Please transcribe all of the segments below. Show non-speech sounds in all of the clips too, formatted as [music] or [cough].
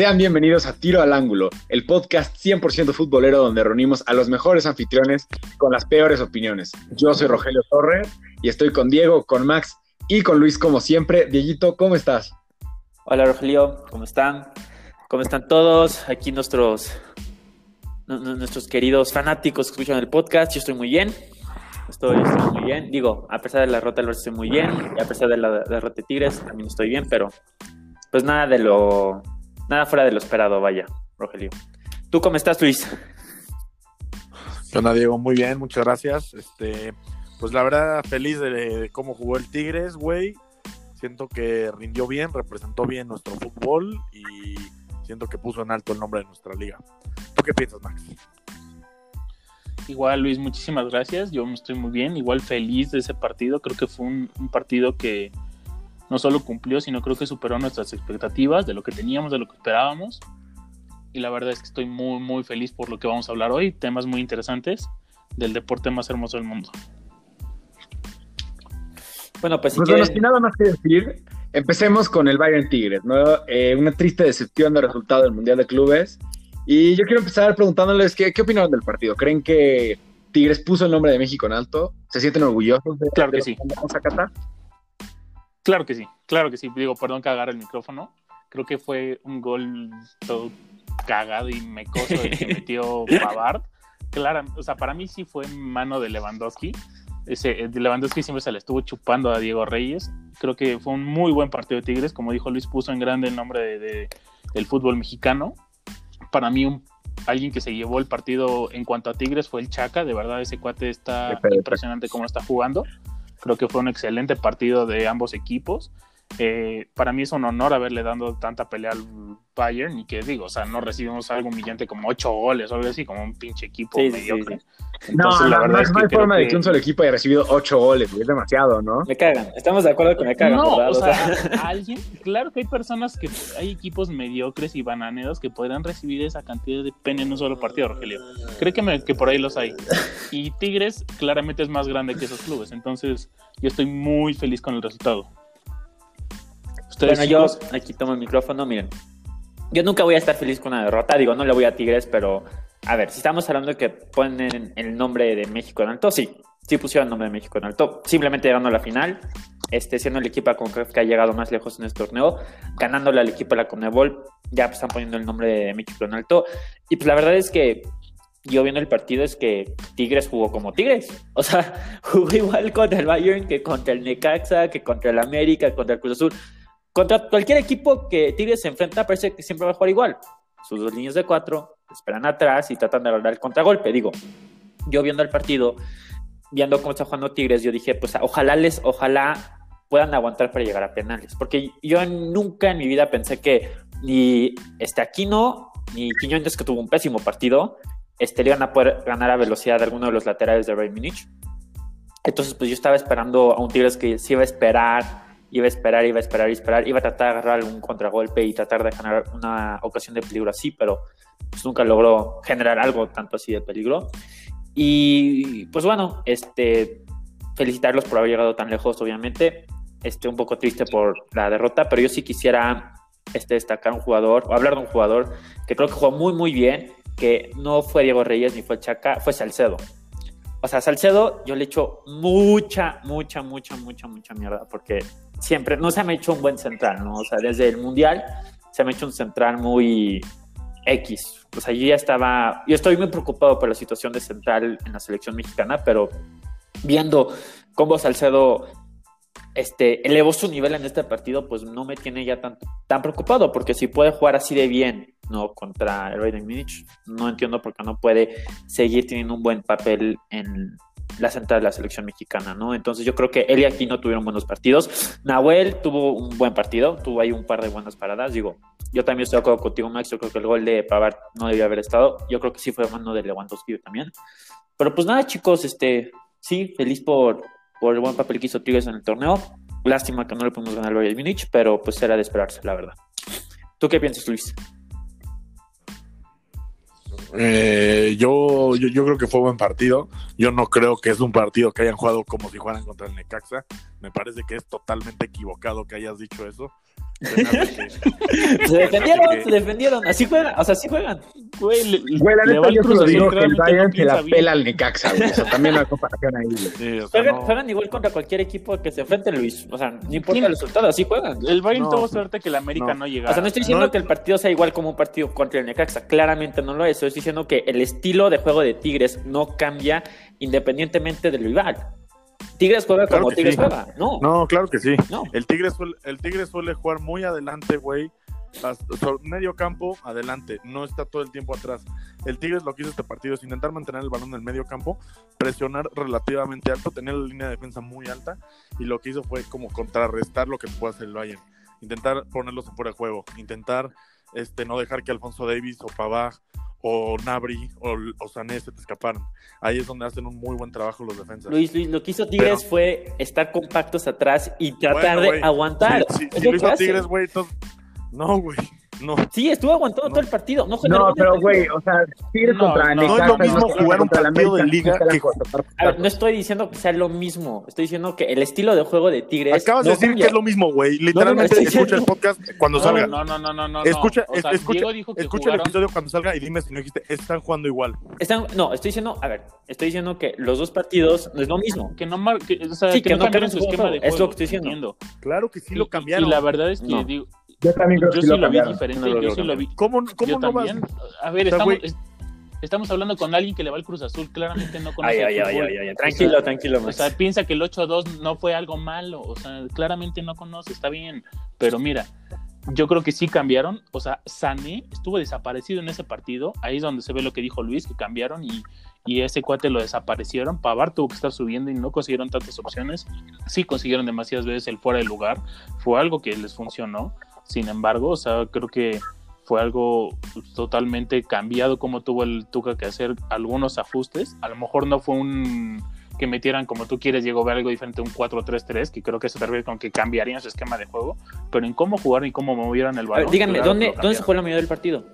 Sean bienvenidos a Tiro al Ángulo, el podcast 100% futbolero donde reunimos a los mejores anfitriones con las peores opiniones. Yo soy Rogelio Torres y estoy con Diego, con Max y con Luis como siempre. Dieguito, ¿cómo estás? Hola Rogelio, ¿cómo están? ¿Cómo están todos? Aquí nuestros, nuestros queridos fanáticos que escuchan el podcast. Yo estoy muy bien. Estoy, muy bien. Digo, a pesar de la derrota del estoy muy bien. Y a pesar de la derrota de Tigres, también estoy bien, pero pues nada de lo, nada fuera de lo esperado, vaya, Rogelio. ¿Tú cómo estás, Luis? Yo onda, Diego? Muy bien, muchas gracias. Este, pues la verdad, feliz de, cómo jugó el Tigres, güey. Siento que rindió bien, representó bien nuestro fútbol y siento que puso en alto el nombre de nuestra liga. ¿Tú qué piensas, Max? Igual, Luis, muchísimas gracias. Yo me estoy muy bien, igual feliz de ese partido. Creo que fue un partido que, no solo cumplió, sino creo que superó nuestras expectativas de lo que teníamos, de lo que esperábamos. Y la verdad es que estoy muy, muy feliz por lo que vamos a hablar hoy. Temas muy interesantes del deporte más hermoso del mundo. Bueno, pues, si pues nada más que decir, empecemos con el Bayern Tigres, ¿no? Eh, una triste decepción de resultado del Mundial de Clubes. Y yo quiero empezar preguntándoles qué, qué opinaron del partido. ¿Creen que Tigres puso el nombre de México en alto? ¿Se sienten orgullosos de, claro que sí. a Claro que sí, claro que sí. Digo, perdón que agarre el micrófono. Creo que fue un gol todo cagado y mecoso el que [laughs] metió Pavard. Claro, o sea, para mí sí fue mano de Lewandowski. Ese, de Lewandowski siempre se le estuvo chupando a Diego Reyes. Creo que fue un muy buen partido de Tigres. Como dijo Luis, puso en grande el nombre de, del fútbol mexicano. Para mí, un, alguien que se llevó el partido en cuanto a Tigres fue el Chaca. De verdad, ese cuate está impresionante cómo está jugando. Creo que fue un excelente partido de ambos equipos. Eh, para mí es un honor haberle dado tanta pelea al Bayern y que digo, o sea, no recibimos algo humillante como ocho goles o algo así, como un pinche equipo mediocre. no, la verdad no, hay forma de que un solo equipo haya recibido ocho goles, es demasiado, ¿no? Me cagan, estamos de acuerdo con me cagan. No, o sea, [laughs] alguien, claro que hay personas que, hay equipos mediocres y bananeros que podrán recibir esa cantidad de pena en un solo partido, Rogelio. Creo que, que por ahí los hay. Y Tigres claramente es más grande que esos clubes, entonces yo estoy muy feliz con el resultado. Bueno, yo aquí tomo el micrófono, miren. Yo nunca voy a estar feliz con una derrota, digo, no le voy a Tigres, pero a ver, si estamos hablando de que ponen el nombre de México en alto, sí, sí pusieron el nombre de México en alto, simplemente llegando a la final, este, siendo el equipo con que ha llegado más lejos en este torneo, ganándole al equipo de la Conebol, ya están poniendo el nombre de México en alto, y pues la verdad es que yo viendo el partido es que Tigres jugó como Tigres. [laughs] O sea, jugó igual contra el Bayern que contra el Necaxa, que contra el América, contra el Cruz Azul. Contra cualquier equipo que Tigres se enfrenta, parece que siempre va a jugar igual. Sus dos líneas de cuatro, esperan atrás y tratan de lograr el contragolpe. Digo, yo viendo el partido, viendo cómo está jugando Tigres, yo dije, pues ojalá les, ojalá puedan aguantar para llegar a penales. Porque yo nunca en mi vida pensé que ni este Aquino ni Quiñones, que tuvo un pésimo partido, este, iban a poder ganar a velocidad de alguno de los laterales de Bayern Munich. Entonces, pues yo estaba esperando a un Tigres que se iba a esperar iba a esperar, iba a esperar y esperar, iba a tratar de agarrar algún contragolpe y tratar de generar una ocasión de peligro así, pero pues nunca logró generar algo tanto así de peligro. Y pues bueno, este, felicitarlos por haber llegado tan lejos, obviamente. Este, un poco triste por la derrota, pero yo sí quisiera este, destacar un jugador, o hablar de un jugador que creo que jugó muy, muy bien, que no fue Diego Reyes ni fue Chaca, fue Salcedo. O sea, Salcedo yo le echo mucha, mucha, mucha, mucha, mucha mierda, porque siempre, no se me ha hecho un buen central, ¿no? O sea, desde el Mundial se me ha hecho un central muy X. O sea, yo ya estaba, yo estoy muy preocupado por la situación de central en la selección mexicana, pero viendo cómo Salcedo este, elevó su nivel en este partido, pues no me tiene ya tan, tan preocupado, porque si puede jugar así de bien, ¿no? Contra el Bayern Munich, no entiendo por qué no puede seguir teniendo un buen papel en la central de la selección mexicana, ¿no? Entonces yo creo que él y aquí no tuvieron buenos partidos. Nahuel tuvo un buen partido, tuvo ahí un par de buenas paradas, digo, yo también estoy de acuerdo contigo, Max, yo creo que el gol de Pavard no debía haber estado, yo creo que sí fue mano de Lewandowski también. Pero pues nada, chicos, este, sí, feliz por, por el buen papel que hizo Tigres en el torneo. Lástima que no le pudimos ganar al Bayern pero pues era de esperarse, la verdad. ¿Tú qué piensas, Luis? Eh, yo, yo, creo que fue buen partido. Yo no creo que es un partido que hayan jugado como si jugaran contra el Necaxa. Me parece que es totalmente equivocado que hayas dicho eso. [laughs] se defendieron, se defendieron. Así juegan, o sea, así juegan. Güey, le, güey la neta yo solo digo que el Bayern se la pela al Necaxa, güey. O sea, también la comparación ahí, Sí, o sea, juegan, no... juegan, igual contra cualquier equipo que se enfrente, Luis. O sea, no importa el resultado, así juegan. El Bayern no, tuvo suerte que el América no, no llegara. O sea, no estoy diciendo que el partido sea igual como un partido contra el Necaxa. Claramente no lo es. Estoy diciendo que el estilo de juego de Tigres no cambia independientemente del rival. Tigres juega claro como Tigres sí. juega, ¿no? No, claro que sí. No. El, Tigres suele, el Tigres suele jugar muy adelante, güey. Medio campo, adelante. No está todo el tiempo atrás. El Tigres lo que hizo este partido es intentar mantener el balón en el medio campo, presionar relativamente alto, tener la línea de defensa muy alta. Y lo que hizo fue como contrarrestar lo que puede hacer el Bayern. Intentar ponerlos en fuera de juego. Intentar este, no dejar que Alfonso Davis o Pavard o Nabri o, o Sané se te escaparon. Ahí es donde hacen un muy buen trabajo los defensas. Luis, Luis, lo que hizo Tigres Pero, fue estar compactos atrás y tratar bueno, de aguantar. Si, si, si lo hizo Tigres, güey, no, güey. No. Sí, estuvo aguantando no. todo el partido. No, no pero güey, o sea, Tigres no, contra No es lo mismo jugar un partido de liga que A ver, no estoy diciendo que sea lo mismo. Estoy diciendo que el estilo de juego de Tigres. Acabas de decir cambia. que es lo mismo, güey. Literalmente escucha el podcast cuando salga. No, no, no, no, no. Escucha, o sea, escucha, dijo que escucha jugaron... el episodio cuando salga y dime si no dijiste, están jugando igual. Están, no, estoy diciendo, a ver, estoy diciendo que los dos partidos no es lo mismo. Que no, que, o sea, sí, que, que no cambiaron su esquema de juego. Es lo que estoy diciendo. Claro que sí lo cambiaron. Y, y la verdad es que digo, yo también creo yo que sí lo, lo vi diferente, No, no, yo sí lo vi. ¿Cómo, cómo yo no vas? también. A ver, O sea, estamos, güey. es- estamos hablando con alguien que le va al Cruz Azul, claramente no conoce Ay, el ay, ay, fútbol. ay, ay, O Tranquilo, sea, tranquilo, O sea, piensa que el 8-2 no fue algo malo, o sea, claramente no conoce, está bien, pero mira, yo creo que sí cambiaron, o sea, Sané estuvo desaparecido en ese partido, ahí es donde se ve lo que dijo Luis, que cambiaron y, y ese cuate lo desaparecieron, Pavar tuvo que estar subiendo y no consiguieron tantas opciones, sí consiguieron demasiadas veces el fuera de lugar, fue algo que les funcionó, sin embargo, o sea, creo que fue algo totalmente cambiado como tuvo el Tuca que hacer algunos ajustes, a lo mejor no fue un que metieran como tú quieres, Diego, ver algo diferente, un 4-3-3, que creo que te refiere con que cambiarían su esquema de juego, pero en cómo jugaron y cómo movieran el balón. ver, díganme, claro ¿dónde, ¿dónde se fue la mayoría del partido?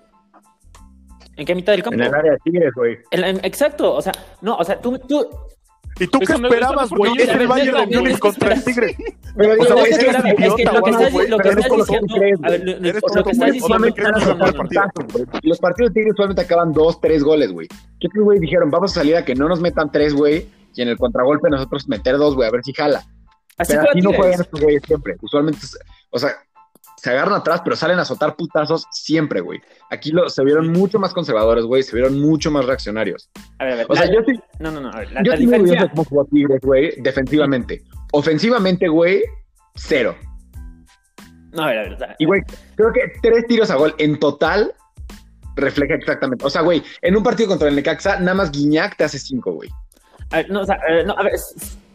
¿En qué mitad del campo? En el área de Tigres, güey. En la- en- exacto, o sea, no, o sea, tú, tú ¿Y tú qué esperabas, güey? Es el Bayern de Múnich contra el. Tigre. Pero O sea, es que es que lo que güey, estás, lo que pero estás diciendo, a ver, lo, que estás diciendo, solamente. Los partidos de Tigres usualmente acaban dos, tres goles, güey. ¿Qué güey, dijeron? Vamos a salir a que no nos metan tres, güey, y en el contragolpe nosotros meter dos, güey, a ver si jala. Así pero así no juegan estos güeyes siempre. Usualmente, o sea, se agarran atrás, pero salen a azotar putazos siempre, güey. Aquí lo, se vieron mucho más conservadores, güey, se vieron mucho más reaccionarios. A ver, a ver, O sea, yo sí, no, no, no, a ver, la, yo la de diferencia, cómo jugó Tigres, güey, defensivamente. Ofensivamente, güey, cero. no, a ver, a ver, o sea, Y, güey, creo que tres tiros a gol en total refleja exactamente. O sea, güey, en un partido contra el Necaxa, nada más Guiñac te hace cinco, güey. a ver, no, o sea, a ver, no, a ver,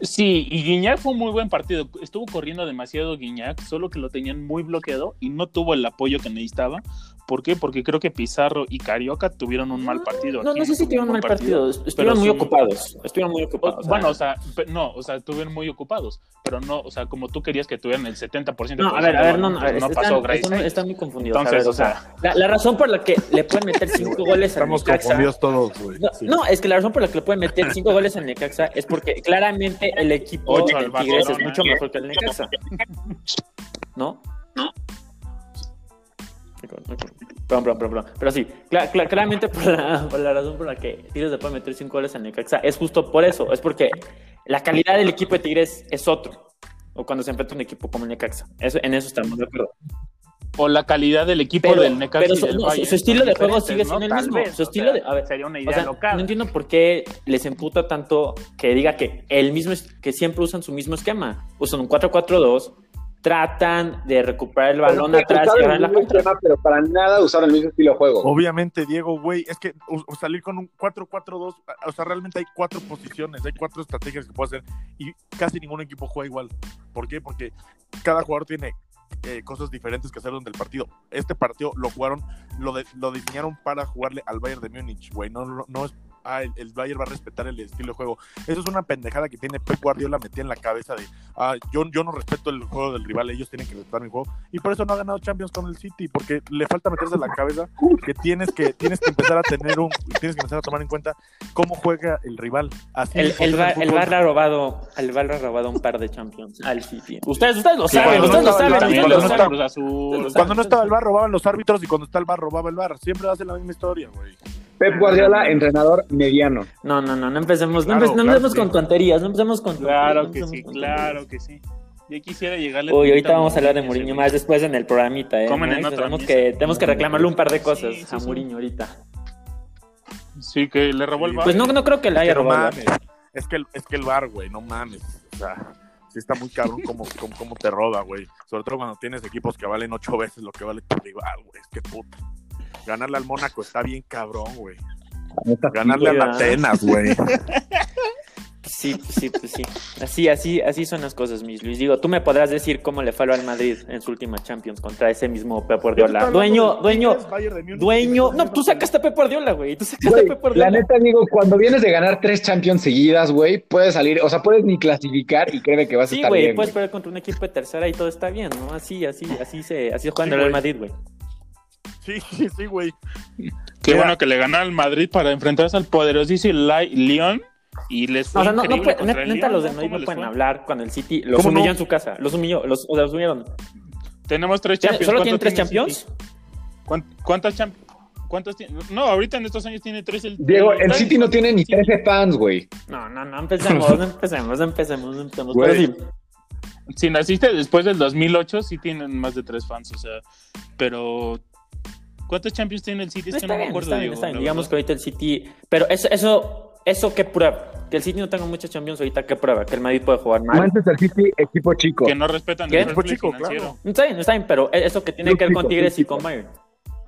Sí, y Guiñac fue un muy buen partido. Estuvo corriendo demasiado Guiñac, solo que lo tenían muy bloqueado y no tuvo el apoyo que necesitaba. ¿Por qué? Porque creo que Pizarro y Carioca tuvieron un mal partido. no, no sé si tuvieron un mal partido, estuvieron muy son- ocupados, estuvieron muy ocupados. O- bueno, o sea, no, o sea, estuvieron muy ocupados, pero no, o sea, como tú querías que tuvieran el 70% de No, a ver, a ver, no, no, a ver, pues están, pasó Grace están- están muy confundidos. a Entonces, ver, o sea, la, la razón por la que le pueden meter [laughs] cinco goles al Estamos Necaxa. confundidos todos, güey. No, Sí. no, es que la razón por la que le pueden meter cinco goles al Necaxa es porque [laughs] claramente el equipo Ocho del Tigres es mucho mejor que el Necaxa. ¿No? Perdón, perdón, perdón, perdón. Pero sí, cla- cla- claramente por la, por la razón por la que Tigres le puede meter cinco goles al Necaxa es justo por eso. Es porque la calidad del equipo de Tigres es otro. O cuando se enfrenta un equipo como el Necaxa. Eso, en eso estamos de acuerdo. O la calidad del equipo Pero, del Necaxa pero y su, del no, Bayern su estilo de juego sigue ¿no? siendo el Tal mismo. vez, su o estilo sea, de. A ver, sería una o idea sea, local. no entiendo por qué les emputa tanto que diga que el mismo es- que siempre usan su mismo esquema. Usan un 4-4-2, tratan de recuperar el balón atrás y el la mismo contra. esquema, pero para nada usaron el mismo estilo de juego. Obviamente, Diego, güey, es que u- salir con un 4-4-2, o sea, realmente hay cuatro posiciones, hay cuatro estrategias que puede hacer y casi ningún equipo juega igual. ¿Por qué? Porque cada jugador tiene eh, cosas diferentes que hacer durante el partido. Este partido lo jugaron, lo, de- lo diseñaron para jugarle al Bayern de Múnich, güey, no, no, no es ah, el, Bayern va a respetar el estilo de juego. Eso es una pendejada que tiene Pep Guardiola metida en la cabeza de, ah, yo, yo no respeto el juego del rival, ellos tienen que respetar mi juego. Y por eso no ha ganado Champions con el City, porque le falta meterse en la cabeza que tienes que, tienes que empezar a tener un, tienes que empezar a tomar en cuenta cómo juega el rival. Así el, el, el Bar ha robado, el Bar ha robado un par de Champions al City. Ustedes, ustedes lo saben, ustedes lo saben. Cuando no estaba el Bar robaban los árbitros y cuando está el Bar robaba el Bar. Siempre hacen la misma historia, güey. Pep Guardiola, entrenador mediano. No, no, no, no empecemos, no, empecemos con tonterías, no empecemos con Claro que sí, claro que sí. Yo quisiera llegarle. Uy, ahorita vamos a hablar de Mourinho más después en el programita, ¿eh? tenemos, que, tenemos que reclamarle un par de cosas a Mourinho ahorita. Sí, que le robó el bar. Pues no, no creo que le haya robado. Es que, el, es que el bar, güey, no mames. O sea, sí está muy cabrón como, como, te roba, güey. Sobre todo cuando tienes equipos que valen ocho veces lo que vale tu rival, güey. Es que puta ganarle al Mónaco está bien cabrón, güey. Ganarle a Atenas, güey. Sí, sí, pues sí. Así, así, así son las cosas, mis Luis. Digo, tú me podrás decir cómo le faló al Madrid en su última Champions contra ese mismo Pep Guardiola. Dueño, dueño, dueño. No, tú sacaste a Pep Guardiola, güey. Tú sacaste a Pep Guardiola. La neta, digo, cuando vienes de ganar tres Champions seguidas, güey, puedes salir, o sea, puedes ni clasificar y créeme que vas a estar bien. Sí, güey, puedes perder contra un equipo de tercera y todo está bien, ¿no? Así, así, así se, así juega el Madrid, güey. [laughs] Sí, sí, güey. Qué bueno que le ganó al Madrid para enfrentarse al poderosísimo León y les fue o sea, no, no puede, neta, los de Madrid no pueden hablar cuando el City los humilló en su casa. Los humilló, los, o sea, los humillaron. Tenemos tres Champions. ¿Solo tienen tres Champions? ¿Cuántas Champions? ¿Cuántos tiene? No, ahorita en estos años tiene tres. El, Diego, el, City no tiene ni 13 fans, güey. No, no, no, empecemos, no [laughs] empecemos, empecemos, no empecemos. Pero sí. Si naciste después del 2008, sí tienen más de tres fans, o sea, pero ¿Cuántos Champions tiene el City? Es que no me acuerdo. Digamos que ahorita el City. Pero eso, eso, eso qué prueba. Que el City no tenga muchas Champions ahorita, ¿qué prueba? Que el Madrid puede jugar mal. Manchester City, equipo chico. Que no respetan el equipo chico, claro. Está bien, está bien, pero eso que tiene que ver con Tigres y con Bayern.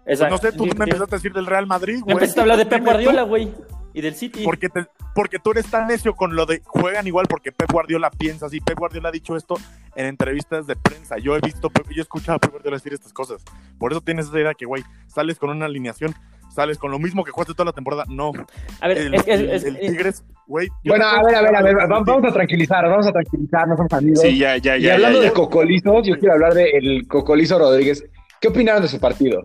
Pues no sé, tú me empezaste a decir del Real Madrid, güey. Empezaste a hablar de Pep Guardiola, güey y del City. Porque, porque tú eres tan necio con lo de juegan igual porque Pep Guardiola piensa así. Pep Guardiola ha dicho esto en entrevistas de prensa. Yo he visto, yo he escuchado a Pep Guardiola decir estas cosas. Por eso tienes esa idea que, güey, sales con una alineación, sales con lo mismo que jugaste toda la temporada. No. A ver, el, es, el, Tigres, güey. Bueno, a ver, a ver, a ver, vamos, a tranquilizar, vamos a tranquilizar, no somos amigos. Sí, ya, ya, ya. Y hablando de Cocolizos, yo quiero hablar del Cocolizo Rodríguez. ¿Qué opinaron de su partido?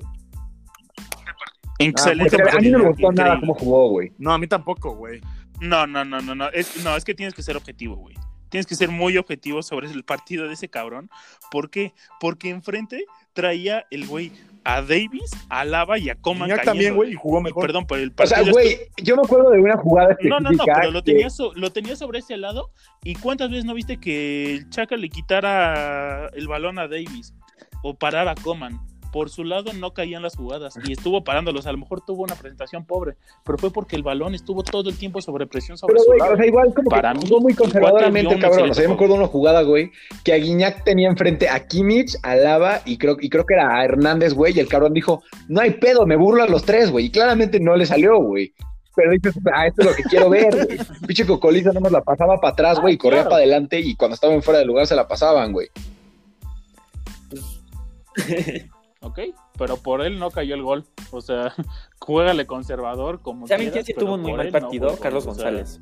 Excelente. Ah, a mí no me gustó nada cómo jugó, güey. No, a mí tampoco, güey. No, no, no, no, no. Es, no, es que tienes que ser objetivo, güey. Tienes que ser muy objetivo sobre el partido de ese cabrón. ¿Por qué? Porque enfrente traía el güey a Davis, a Lava y a Coman. Ya también, güey, y jugó mejor. Perdón, por el partido. O sea, güey, yo me acuerdo de una jugada No, no, no, pero lo, tenía lo tenía sobre ese lado. ¿Y cuántas veces no viste que el Chaca le quitara el balón a Davis? O parar a Coman por su lado no caían las jugadas y estuvo parándolos. A lo mejor tuvo una presentación pobre, pero fue porque el balón estuvo todo el tiempo sobre presión sobre pero, güey, O sea, igual como Para que jugó muy conservadoramente, cabrón. O sea, yo me acuerdo de una jugada, güey, que a Guiñac tenía enfrente a Kimmich, a Lava y creo, y creo que era a Hernández, güey, y el cabrón dijo, no hay pedo, me burlo a los tres, güey. Y claramente no le salió, güey. Pero dices, ah, esto es lo que quiero ver. [laughs] Pinche Cocoliza no nos la pasaba para atrás, güey, y corría para adelante y cuando estaban fuera del lugar se la pasaban, güey. [laughs] ¿ok? Pero por él no cayó el gol. O sea, [laughs] juégale conservador como ¿Saben quién sí tuvo un muy mal partido? Carlos González.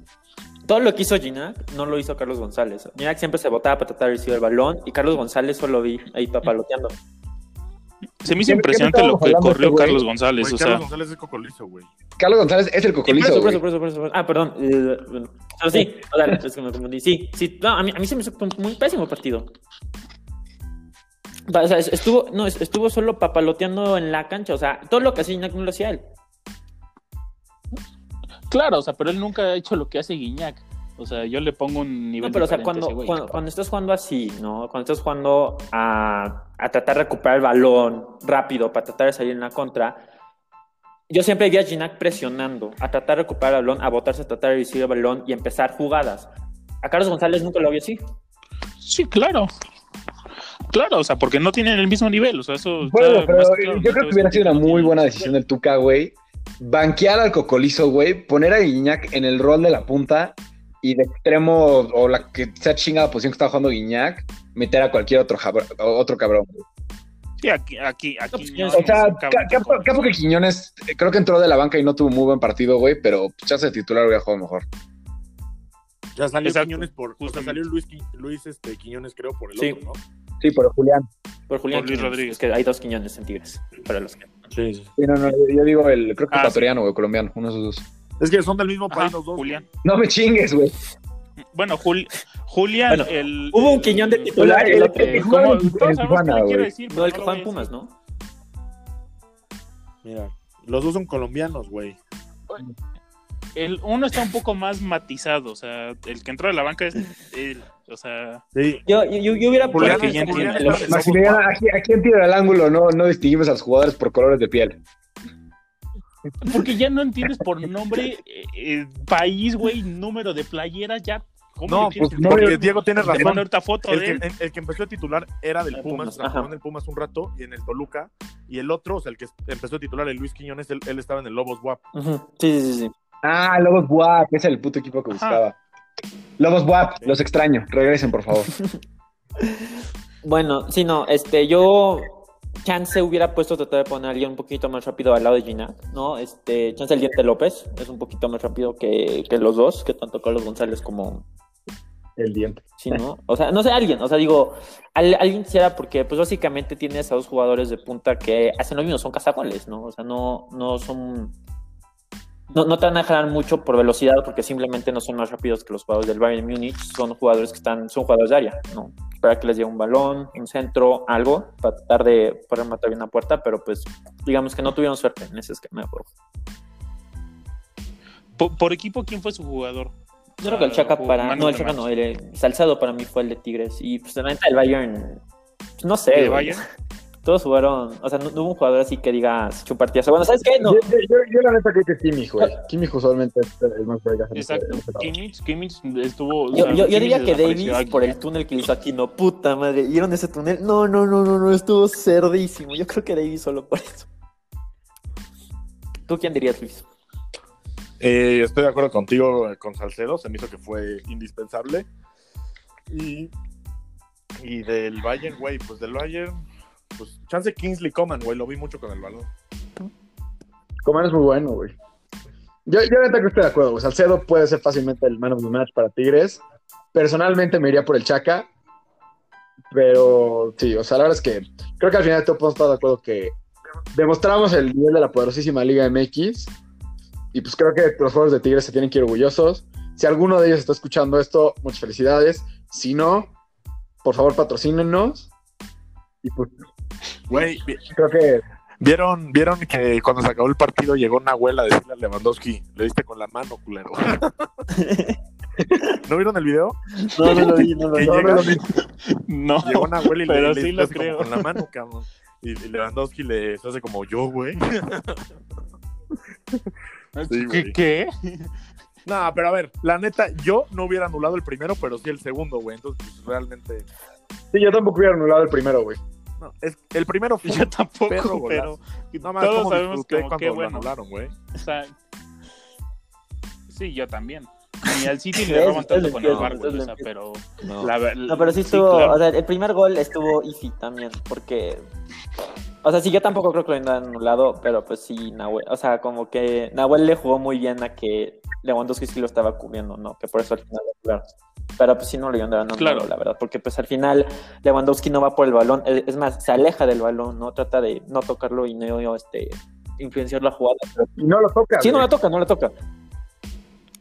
Todo lo que hizo Ginac no lo hizo Carlos González. Ginac siempre se botaba para tratar de recibir el balón y Carlos González solo vi ahí papaloteando. Se me hizo impresionante lo que corrió Carlos González. o sea... Carlos González es el cocolizo, güey. Carlos González es el cocolizo. Sí, por eso, por eso, por eso, Ah, perdón. Eh, bueno. sí, es que me confundí. Sí, sí. No, a, mí, a mí se me hizo un muy pésimo partido. O sea, estuvo, no, estuvo solo papaloteando en la cancha. O sea, todo lo que hace Guiñac no lo hacía él. Claro, o sea, pero él nunca ha hecho lo que hace Guiñac. O sea, yo le pongo un nivel. No, pero o sea, cuando, cuando, estás jugando así, ¿no? Cuando estás jugando a, a, tratar de recuperar el balón rápido para tratar de salir en la contra, yo siempre vi a Ginac presionando, a tratar de recuperar el balón, a botarse, a tratar de recibir el balón y empezar jugadas. A Carlos González nunca lo vi así. Sí, claro. Claro, o sea, porque no tienen el mismo nivel, o sea, eso... Bueno, pero yo creo que hubiera sido una muy buena decisión del Tuca, güey. Banquear al Cocolizo, güey, poner a Guiñac en el rol de la punta y de extremo, o la que sea chingada posición que está jugando Guiñac, meter a cualquier otro, otro cabrón, güey. Sí, aquí, aquí, aquí. o sea, Capo, que Quiñones creo que entró de la banca y no tuvo muy buen partido, güey, pero ya se titular hubiera jugado mejor. Ya salió Quiñones por. O sea, salió Luis, Luis este, Quiñones, creo, por el otro, ¿no? Sí, por Julián. Por Julián Luis Rodríguez. Es que hay dos Quiñones en Tigres. Para los que. Sí, sí. no, no, yo, digo el, creo que ah, ecuatoriano o colombiano, uno de esos dos. Es que son del mismo país los dos. Julián. No me chingues, güey. Bueno, Julián, el. Hubo un Quiñón de titular. El, el, ¿Cómo? Todos sabemos quiere decir. No, el que juega en Pumas, ¿no? Mira, los dos son colombianos, güey. El uno está un poco más matizado, o sea, el que entró de la banca es él, o sea... Sí. Yo, yo, yo hubiera puesto... Aquí, aquí en tiro del ángulo no, no distinguimos a los jugadores por colores de piel. Porque ya no entiendes por nombre, eh, eh, país, güey, número de playeras, ya no, pues porque Diego tiene razón. Foto el, que, el, que, empezó a titular era del Pumas, en el Pumas un rato y en el Toluca. Y el otro, o sea, el que empezó a titular, el Luis Quiñones, él, estaba en el Lobos WAP. Sí, sí, sí. Ah, Lobos WAP, es el puto equipo que buscaba. Lobos WAP, los extraño. Regresen, por favor. [laughs] bueno, sí, no, este, yo Chance hubiera puesto tratar de poner a alguien un poquito más rápido al lado de Gina, ¿no? Este, Chance el Diente López es un poquito más rápido que, que los dos, que tanto Carlos González como, el diente. Sí, ¿no? O sea, no sé, alguien, o sea, digo, alguien quisiera, porque pues básicamente tienes a dos jugadores de punta que hacen lo mismo, son cazagoles, ¿no? O sea, no, no son. No, no te van a dejar mucho por velocidad porque simplemente no son más rápidos que los jugadores del Bayern Múnich, son jugadores que están, son jugadores de área, ¿no? Para que les llegue un balón, un centro, algo, para tratar de poder matar bien la puerta, pero pues digamos que no tuvieron suerte en ese esquema de juego. por equipo, ¿quién fue su jugador? Yo creo que el Chaca para. No, el Chaca no, el, Salzado para mí fue el de Tigres. Y pues la el Bayern. Pues, no sé. ¿El Bayern? [laughs] Todos jugaron. O sea, no, hubo un jugador así que digas chupartiazo. Bueno, ¿sabes qué? No. Yo, yo, yo, la neta creo que Kimmich, güey. Kimmich usualmente es el más fuerte. Exacto. Kimmich, Kimmich estuvo. Yo, yo, diría que Davis, por el túnel que hizo aquí, no, puta madre. ¿Vieron ese túnel? No, no, no, no, no. Estuvo cerdísimo. Yo creo que Davis solo por eso. ¿Tú quién dirías, Luis? Eh, estoy de acuerdo contigo con Salcedo, se me hizo que fue indispensable. Y, y del Bayern, güey, pues del Bayern, pues chance Kingsley Coman, güey, lo vi mucho con el balón. Coman es muy bueno, güey. Yo, yo creo que estoy de acuerdo, güey. Salcedo puede ser fácilmente el man of the match para Tigres. Personalmente me iría por el Chaca. Pero sí, o sea, la verdad es que creo que al final todos podemos estar de acuerdo que demostramos el nivel de la poderosísima Liga MX y pues creo que los jugadores de Tigres se tienen que ir orgullosos. Si alguno de ellos está escuchando esto, muchas felicidades. Si no, por favor patrocínenos. Y pues, güey, creo que... ¿Vieron, ¿Vieron que cuando se acabó el partido llegó una abuela a decirle a Lewandowski, le diste con la mano, culero? [laughs] ¿No vieron el video? No, no lo vi, no lo vi. No, Llegó una abuela y pero le, sí lo creo. con la mano, cabrón. Y, Lewandowski le hace como yo, güey. [laughs] ¿Qué? ¿Qué? No, pero a ver, la neta, yo no hubiera anulado el primero, pero sí el segundo, güey. Entonces, pues, realmente. Sí, yo tampoco hubiera anulado el primero, güey. No, es, el primero [laughs] fue. Yo tampoco, pero. No más, todos sabemos que qué bueno. anularon, güey. O sea. Sí, yo también. Ni al City [laughs] le roban tanto con el barco, o sea, pero. No. no, pero sí estuvo. O sea, el primer gol estuvo easy también, porque o sea, sí, yo tampoco creo que lo hayan anulado, pero pues sí, Nahuel, o sea, como que Nahuel le jugó muy bien a que Lewandowski sí lo estaba cubriendo, ¿no? Que por eso al final lo Pero pues sí no lo iban a anulado, claro. la verdad, porque pues al final Lewandowski no va por el balón, es más, se aleja del balón, ¿no? Trata de no tocarlo y no este, influenciar la jugada. Y no lo toca. Sí, no lo toca, no lo toca.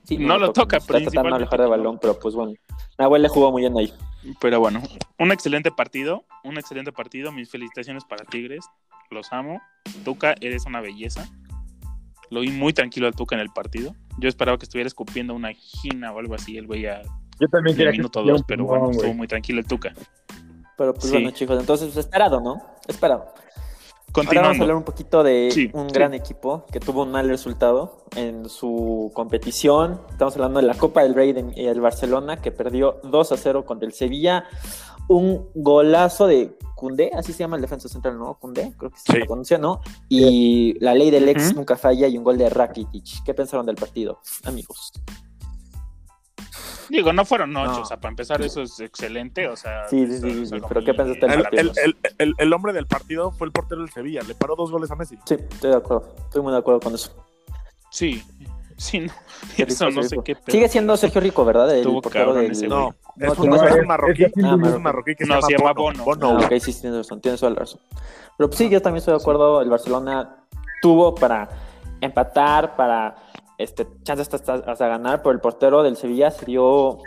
Sí, no, lo toca, pero Está tratando de alejar del balón, pero pues bueno, Nahuel le jugó muy bien ahí. Pero bueno, un excelente partido, un excelente partido. Mis felicitaciones para Tigres, los amo. Tuca, eres una belleza. Lo vi muy tranquilo al Tuca en el partido. Yo esperaba que estuviera escupiendo una gina o algo así. El güey ya. Yo también quería minuto dos, pero bueno, estuvo muy tranquilo el Tuca. Pero pues bueno, chicos, entonces esperado, ¿no? Esperado. Ahora vamos a hablar un poquito de un gran equipo que tuvo un mal resultado en su competición. Estamos hablando de la Copa del Rey y el Barcelona que perdió 2 a 0 contra el Sevilla. Un golazo de Cundé, así se llama el defensa central, ¿no? Cundé, creo que se pronuncia, ¿no? Y la ley del ex nunca falla y un gol de Rakitic. ¿Qué pensaron del partido, amigos? Digo, no fueron ocho, o sea, para empezar eso es excelente, o sea... Sí, sí, sí, sí, pero ¿qué pensaste del partido? El, el, el, hombre del partido fue el portero del Sevilla, le paró dos goles a Messi. Sí, estoy de acuerdo, estoy muy de acuerdo con eso. Sí, [laughs] sí, no, eso no sé qué... Sigue siendo Sergio Rico, ¿verdad? El portero del... No, es, un, no, es un marroquí, es un marroquí que no, se llama Bono. Bono. Ah, ok, sí, tienes razón, tienes toda la razón. Pero pues, sí, yo también estoy de acuerdo, el Barcelona tuvo para empatar, para este, chances hasta, hasta, ganar, pero el portero del Sevilla se dio,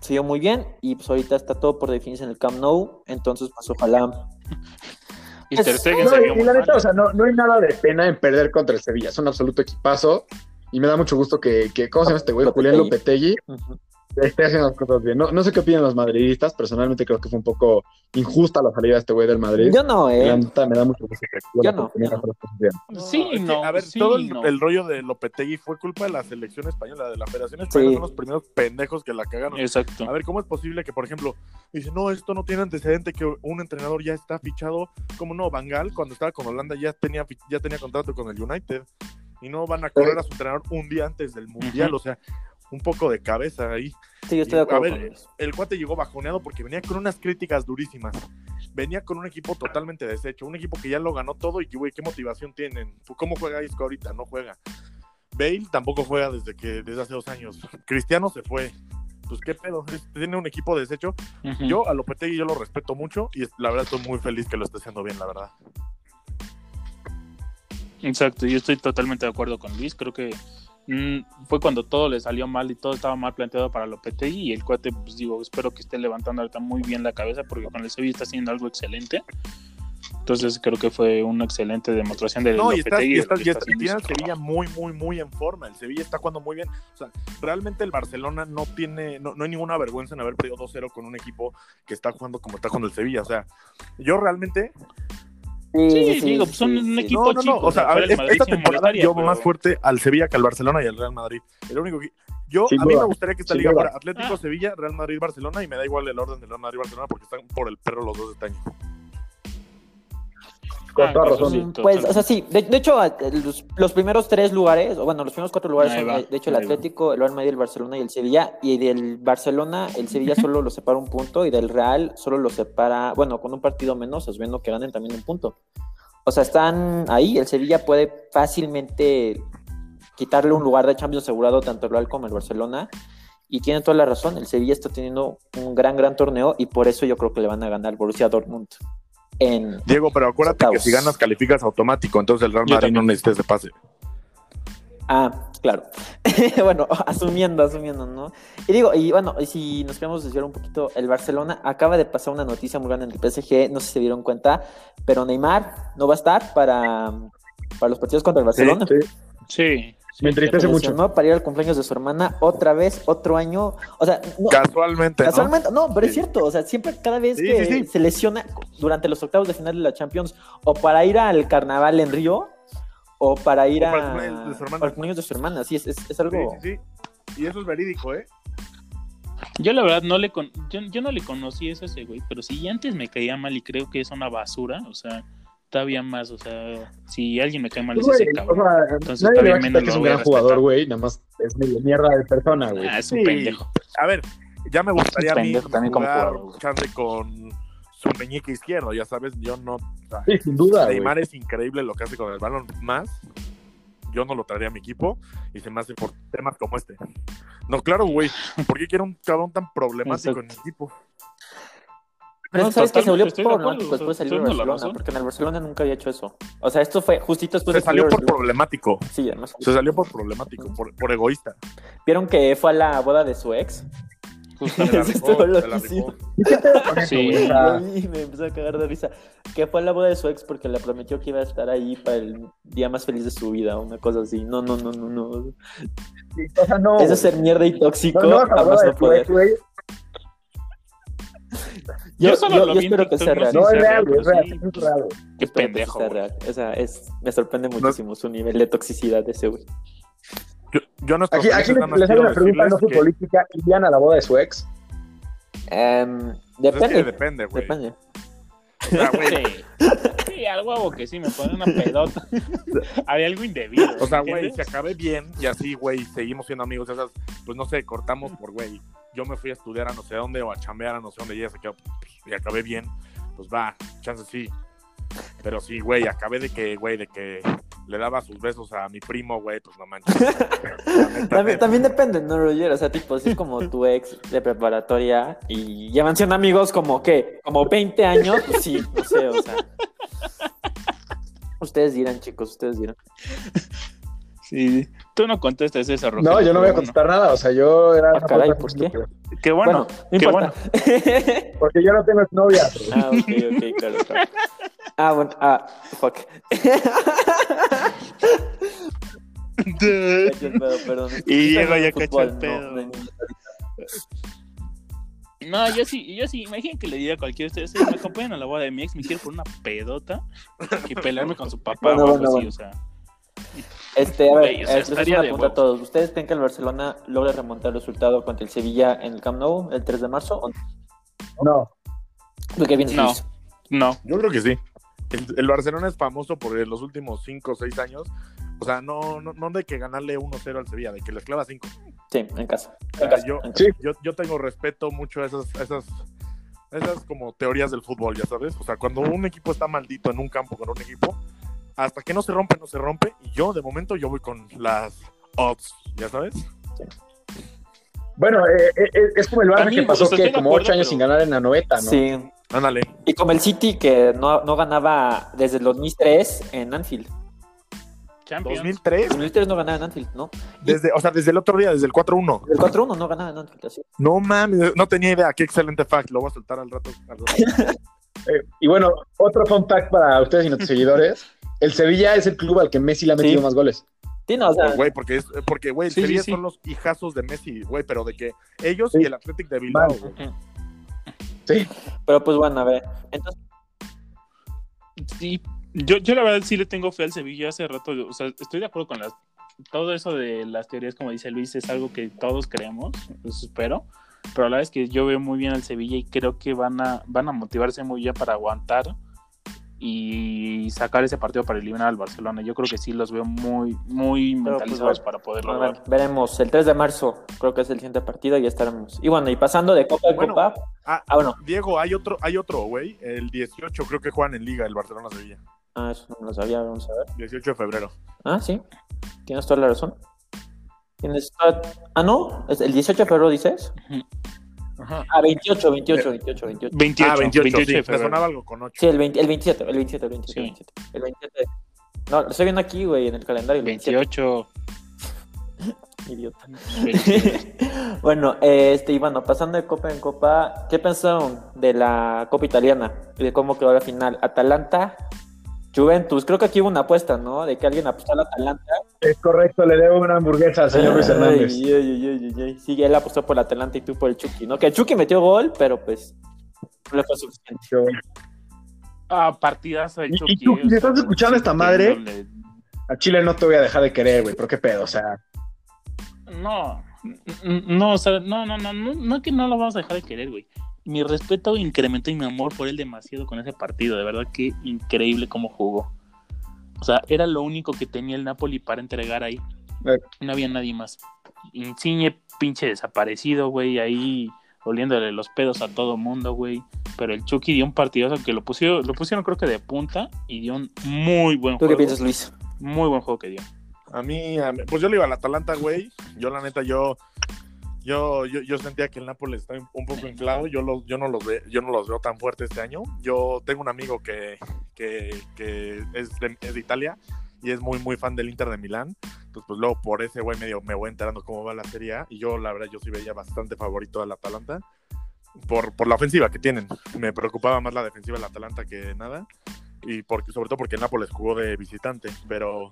se dio muy bien y pues ahorita está todo por definirse en el Camp Nou, entonces pues ojalá... y, pues, no, y la neta, o sea, no, no hay nada de pena en perder contra el Sevilla, es un absoluto equipazo y me da mucho gusto que, que ¿cómo se llama este güey? Julián Lopetegui. Uh esté haciendo las cosas bien. No, no sé qué opinan los madridistas, personalmente creo que fue un poco injusta la salida de este güey del Madrid. Yo no, eh. me da mucho gusto Yo no. Sí, no. A ver, todo el, rollo de Lopetegui fue culpa de la selección española, de la Federación Española, son los primeros pendejos que la cagaron. Exacto. A ver, ¿cómo es posible que, por ejemplo, dice, no, esto no tiene antecedente, que un entrenador ya está fichado? ¿Cómo no? Bangal, cuando estaba con Holanda, ya tenía, ya tenía contrato con el United. Y no van a correr a su entrenador un día antes del Mundial, o sea, un poco de cabeza ahí. Sí, yo estoy de acuerdo. A ver, el cuate llegó bajoneado porque venía con unas críticas durísimas. Venía con un equipo totalmente deshecho, un equipo que ya lo ganó todo y que, güey, ¿qué motivación tienen? ¿Cómo juega Isco ahorita? No juega. Bale tampoco juega desde que desde hace dos años. Cristiano se fue. Pues qué pedo, tiene un equipo deshecho. Yo a Lopetegui yo lo respeto mucho y la verdad estoy muy feliz que lo esté haciendo bien, la verdad. Exacto, yo estoy totalmente de acuerdo con Luis. Creo que Mm, fue cuando todo le salió mal y todo estaba mal planteado para Lopetegui y el cuate, pues digo, espero que esté levantando ahorita muy bien la cabeza porque con el Sevilla está haciendo algo excelente. Entonces creo que fue una excelente demostración de no, Lopetegui. y está, y tiene el Sevilla muy, muy, muy en forma. El Sevilla está jugando muy bien. O sea, realmente el Barcelona no tiene, no, no hay ninguna vergüenza en haber perdido 2-0 con un equipo que está jugando como está jugando el Sevilla. O sea, yo realmente Sí, digo, pues son un equipo no, no, No. O sea, a ver, esta temporada yo más fuerte al Sevilla que al Barcelona y al Real Madrid. El único que... Yo, a mí me gustaría que esta liga fuera Atlético, ah. Sevilla, Real Madrid, Barcelona y me da igual el orden del Real Madrid, Barcelona porque están por el perro los dos de este año. Con toda razón. pues, o sea, sí. De, hecho, los, primeros tres lugares, o bueno, los primeros cuatro lugares son, de, hecho, el Atlético, el Real Madrid, el Barcelona y el Sevilla. Y del Barcelona, el Sevilla solo lo separa un punto y del Real solo lo separa, bueno, con un partido menos, viendo que ganen también un punto. O sea, están ahí. El Sevilla puede fácilmente quitarle un lugar de Champions asegurado tanto el Real como el Barcelona. Y tiene toda la razón. El Sevilla está teniendo un gran, gran torneo y por eso yo creo que le van a ganar Borussia Dortmund. En Diego, pero acuérdate que si ganas calificas automático, entonces el Real Madrid no necesitas de pase. Ah, claro. [laughs] bueno, asumiendo, asumiendo, ¿no? Y digo, y bueno, y si nos queremos desviar un poquito, el Barcelona acaba de pasar una noticia muy grande en el PSG, no sé si se dieron cuenta, pero Neymar no va a estar para, para los partidos contra el Barcelona. Sí. Me entristece mucho. Para ir al cumpleaños de su hermana otra vez, otro año. O sea, casualmente. Casualmente, no, pero es cierto. O sea, siempre, cada vez que se lesiona durante los octavos de final de la Champions o para ir al carnaval en Río, o para ir a. los niños de su hermana, sí, es, es, algo. Sí, sí, Y eso es verídico, ¿eh? Yo la verdad no le yo, yo, no le conocí eso a ese güey, pero si antes me caía mal y creo que es una basura, o sea, todavía más, o sea, si alguien me cae mal es ese cabrón. O sea, entonces todavía menos que es un gran jugador, güey, nada más es medio mierda de persona, güey. Ah, es un pendejo. A ver, ya me gustaría a mí jugar como chance con su meñique izquierdo, ya sabes, yo no. sí, sin duda. Neymar es increíble lo que hace con el balón, más yo no lo traería a mi equipo y se me hace por temas como este. No, claro, güey, ¿por qué quiero un cabrón tan problemático en mi equipo? Pero sabes que se volvió problemático después de salir de Barcelona, porque en el Barcelona nunca había hecho eso. O sea, esto fue justito después se de salió por problemático. Sí, además. Se salió por problemático, por, por egoísta. ¿Vieron que fue a la boda de su ex? [laughs] Sí. Y me empezó a cagar de risa. Que fue a la boda de su ex porque le prometió que iba a estar ahí para el día más feliz de su vida, una cosa así. No, no, no, no, no. O sea, no Eso es ser mierda y tóxico. No, no, no poder. Yo, yo, solo yo, yo espero que sea real. No, es real, es real, es real. Qué pendejo. Que sea real. O sea, es, me sorprende muchísimo su nivel de toxicidad de ese güey. Yo, yo no aquí, aquí les hago una pregunta no política. ¿Irían a la boda de su ex? Um, depende. depende, güey. Depende. O sea, güey. Sí, al huevo que sí, me pone una pedota. [laughs] Había algo indebido. O sea, güey, si acabé bien y así, güey, seguimos siendo amigos, esas, pues no sé, cortamos por, güey, yo me fui a estudiar a no sé dónde o a chambear a no sé dónde y ella se quedó, y acabé bien, pues va, chance sí. Pero sí, güey, acabé de que, güey, de que le daba sus besos a mi primo, güey, pues no manches. [laughs] también, también, depende, ¿no, Roger? O sea, tipo, si es como tu ex de preparatoria y llevan siendo amigos como, ¿qué? Como 20 años, pues sí, no sé, o sea. Ustedes dirán, chicos, ustedes dirán. Sí, tú no contestas esa Roger. No, yo no voy a contestar nada, o sea, yo era... Ah, caray, ¿por qué? Qué bueno, qué bueno. [laughs] Porque yo no tengo novia. Ah, ok, ok, claro, claro. Ah, bueno, ah, fuck. y llego ya cacho el pedo. No, yo sí, yo sí, imaginen que le diga a cualquiera de ustedes, me acompañan a la boda de mi ex, me quiero por una pedota y pelearme con su papá o algo así, o sea. Este, a ver, o a todos. ¿Ustedes creen que el Barcelona logra remontar el resultado contra el Sevilla en el Camp Nou el 3 de marzo? ¿o no? ¿Tú qué piensas? No, no. Yo creo que sí. El, Barcelona es famoso por los últimos 5 o 6 años. O sea, no, no, no de que ganarle 1-0 al Sevilla, de que les clava 5. Sí, en casa. yo, yo, yo, tengo respeto mucho a esas, esas, esas como teorías del fútbol, ya sabes. O sea, cuando un equipo está maldito en un campo con un equipo, hasta que no se rompe, no se rompe. Y yo, de momento, yo voy con las odds, ¿ya sabes? Bueno, eh, eh, eh, es como el Barça que pasó que como ocho años sin ganar en la noveta, ¿no? Sí. Ándale. Y como el City que no, no ganaba desde el 2003 en Anfield. Champions. 2003. 2003 no ganaba en Anfield, ¿no? Desde, o sea, desde el otro día, desde el 4-1. El 4-1 no ganaba en Anfield, así. No mames, no tenía idea. Qué excelente fact. Lo voy a soltar al rato. [laughs] y bueno, otro fun fact para ustedes y nuestros [laughs] seguidores. El Sevilla es el club al que Messi le ha metido más goles. Sí, no, o sea... Güey, porque, es, porque, güey, el Sevilla son los hijazos de Messi, güey, pero de que ellos y el Athletic de Bilbao, Sí. Pero pues bueno, a ver, entonces... Sí, yo, yo la verdad sí le tengo fe al Sevilla hace rato, o sea, estoy de acuerdo con las... Todo eso de las teorías, como dice Luis, es algo que todos creemos, eso espero. Pero la verdad es que yo veo muy bien al Sevilla y creo que van a, van a motivarse muy bien para aguantar y sacar ese partido para eliminar al Barcelona. Yo creo que sí los veo muy, muy pues, mentalizados para poder lograr. veremos, el 3 de marzo creo que es el siguiente partido y estaremos. Y bueno, y pasando de Copa a Copa. Ah, ah, bueno. Diego, hay otro, hay otro, güey. El 18 creo que juegan en Liga el Barcelona Sevilla. Ah, eso no lo sabía, vamos a ver. 18 de febrero. Ah, sí. Tienes toda la razón. Tienes Ah, no, el 18 de febrero dices. Ah, 28, 28, 28, 28. 28, ah, 28, 28 sí, sonaba algo con 8. Sí, el, 20, el 27, el 27, el 27, sí. el 27. El 27. No, lo estoy viendo aquí, güey, en el calendario. El 28. [laughs] Idiota. [laughs] bueno, este, y bueno, pasando de copa en copa, ¿qué pensaron de la copa italiana y de cómo quedó la final? Atalanta Juventus, creo que aquí hubo una apuesta, ¿no? De que alguien apostó al Atalanta. Es correcto, le debo una hamburguesa al señor Luis Hernández. sí, él apostó por el Atalanta y tú por el Chucky, ¿no? Que el Chucky metió gol, pero pues no le fue suficiente. Ah, partidas el Chucky. Y, tú, si estás escuchando esta madre, a Chile no te voy a dejar de querer, güey, pero qué pedo, o sea. No, no, o sea, no, no, no, no, no es que no lo vamos a dejar de querer, güey mi respeto incrementó y mi amor por él demasiado con ese partido. De verdad que increíble cómo jugó. O sea, era lo único que tenía el Napoli para entregar ahí. Eh. No había nadie más. Insigne, pinche desaparecido, güey, ahí oliéndole los pedos a todo mundo, güey. Pero el Chucky dio un partidazo que lo pusieron, lo pusieron creo que de punta y dio un muy buen juego. ¿Tú qué piensas, Luis? Muy buen juego que dio. A mí, a mí pues yo le iba al Atalanta, güey. Yo la neta, yo yo, yo, yo, sentía que el Nápoles está un poco inflado, yo, los, yo, no los veo, yo no los veo tan fuertes este año. Yo tengo un amigo que, que, que es, de, es, de, Italia y es muy, muy fan del Inter de Milán. Entonces, pues luego por ese güey medio me voy enterando cómo va la serie Y yo, la verdad, yo sí veía bastante favorito al Atalanta por, por la ofensiva que tienen. Me preocupaba más la defensiva del Atalanta que nada. Y porque, sobre todo porque el Nápoles jugó de visitante, pero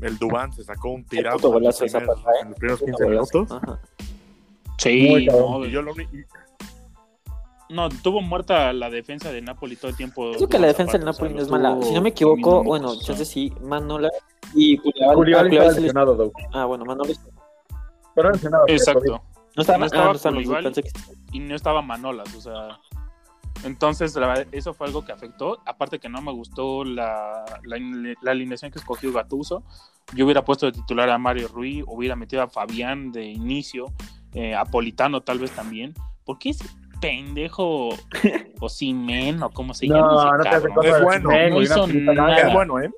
el Dubán se sacó un tirado en, en, los primeros 15 minutos. Ajá. Sí, no, yo lo no, tuvo muerta la defensa de Napoli todo el tiempo. Creo que la defensa de Napoli no es mala. Si no me equivoco, bueno, entonces sí, Manola y Julián lesionado, Ah, bueno, Manola. Pero lesionado. Exacto. No estaba, no estaba ah, no estaba y no estaba Manolas, o sea. Entonces, eso fue algo que afectó. Aparte que no me gustó la, la, alineación que escogió Gatuso. Yo hubiera puesto de titular a Mario Ruiz, hubiera metido a Fabián de inicio, eh, a Politano tal vez también. Porque ese pendejo [laughs] o Simen o como se llama. No, no te es bueno. No hizo nada. Es bueno, ¿eh?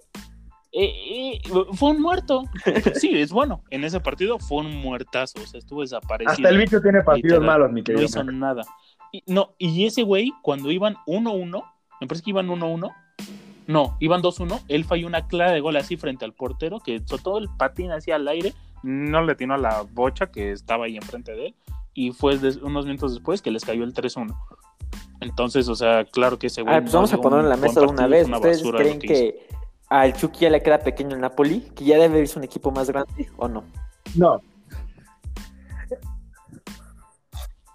Eh, fue un muerto. [laughs] Sí, es bueno. En ese partido fue un muertazo. O sea, estuvo desaparecido. Hasta el bicho tiene partidos malos, mi querido. No hizo nada. Y, no, y ese güey, cuando iban 1-1, me parece que iban 1-1. No, iban 2-1. Él falló una clara de gol así frente al portero, que todo el patín hacia al aire. No le tiró a la bocha que estaba ahí enfrente de él. Y fue unos minutos después que les cayó el 3-1. Entonces, o sea, claro que ese güey. Ah, pues vamos a ponerlo en la mesa de una vez. ¿Ustedes creen que, al Chucky ya le queda pequeño el Napoli? ¿Que ya debe irse un equipo más grande o no? No.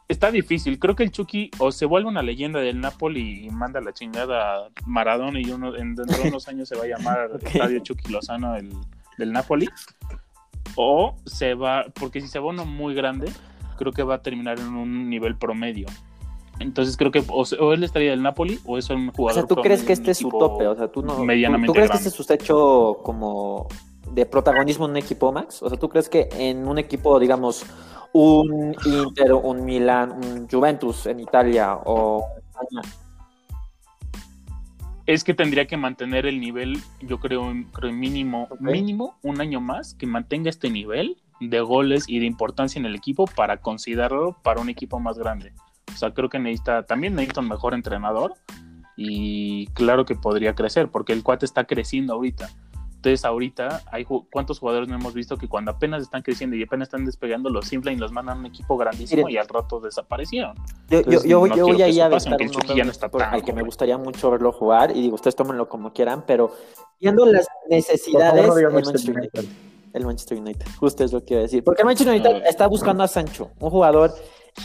Está difícil. Creo que el Chucky o se vuelve una leyenda del Napoli y manda la chingada a Maradona y uno, en, dentro de unos [laughs] años se va a llamar Estadio Chucky Lozano el, del Napoli. O se va, porque si se va uno muy grande, creo que va a terminar en un nivel promedio. Entonces creo que o, él estaría del Napoli o es un jugador. O sea, ¿tú crees que este es su tope? O sea, tú no. Medianamente ¿Tú, crees que este es su techo como de protagonismo en un equipo Max? O sea, ¿tú crees que en un equipo, digamos, un Inter, un Milan, un Juventus en Italia o es que tendría que mantener el nivel, yo creo, creo mínimo, mínimo un año más, que mantenga este nivel de goles y de importancia en el equipo para considerarlo para un equipo más grande. O sea, creo que necesita, también necesita un mejor entrenador y claro que podría crecer, porque el cuate está creciendo ahorita. Entonces, ahorita, hay ¿cuántos jugadores no hemos visto que cuando apenas están creciendo y apenas están despegando, los inflan y los mandan a un equipo grandísimo y al rato desaparecieron? Yo, yo, voy a ir a ver al que me gustaría mucho verlo jugar y digo, ustedes tómenlo como quieran, pero viendo las necesidades el Manchester United. Justo es lo que iba a decir. Porque el Manchester United está buscando a Sancho, un jugador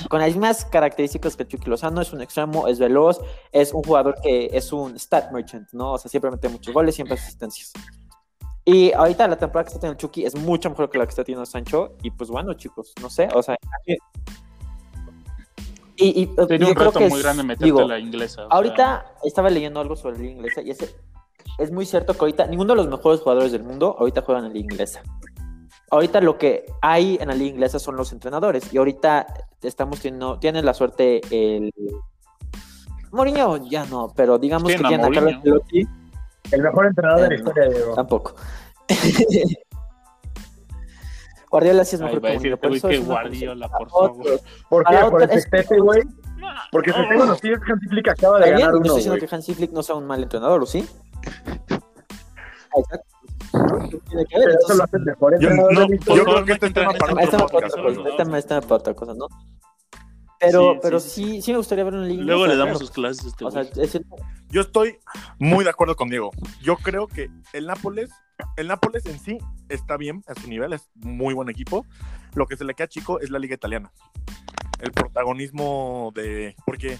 con las mismas características que Chucky Lozano, es un extremo, es veloz, es un jugador que es un stat merchant, ¿no? O sea, siempre mete muchos goles, siempre asistencias. Y ahorita la temporada que está teniendo Chucky es mucho mejor que la que está teniendo Sancho. Y pues bueno, chicos, no sé, o sea. Y, y Tiene un creo que muy grande meterte la inglesa. Ahorita estaba leyendo algo sobre la inglesa y ese es muy cierto que ahorita ninguno de los mejores jugadores del mundo ahorita juegan en la liga inglesa. Ahorita lo que hay en la liga inglesa son los entrenadores y ahorita estamos teniendo, tienen la suerte el Mourinho ya no, pero digamos que tiene a Carlos Ancelotti. El mejor entrenador de la historia de Tampoco. [laughs] Guardiola sí es mejor que Mourinho. Por eso Guardiola, por favor. ¿Por qué? ¿Por el Tete, güey? Porque si tengo los tíos, Hansi Flick acaba de ganar uno, No estoy diciendo que Hansi Flick no sea un mal entrenador, ¿o sí? Exacto. Yo, creo que este tema para otro otra cosa, ¿no? Pero, pero sí, sí, me gustaría ver un link. Luego le damos sus clases este o sea, Yo estoy muy de acuerdo con Diego. Yo creo que el Nápoles, el Nápoles en sí está bien a su nivel, es muy buen equipo. Lo que se le queda chico es la liga italiana. El protagonismo de. Porque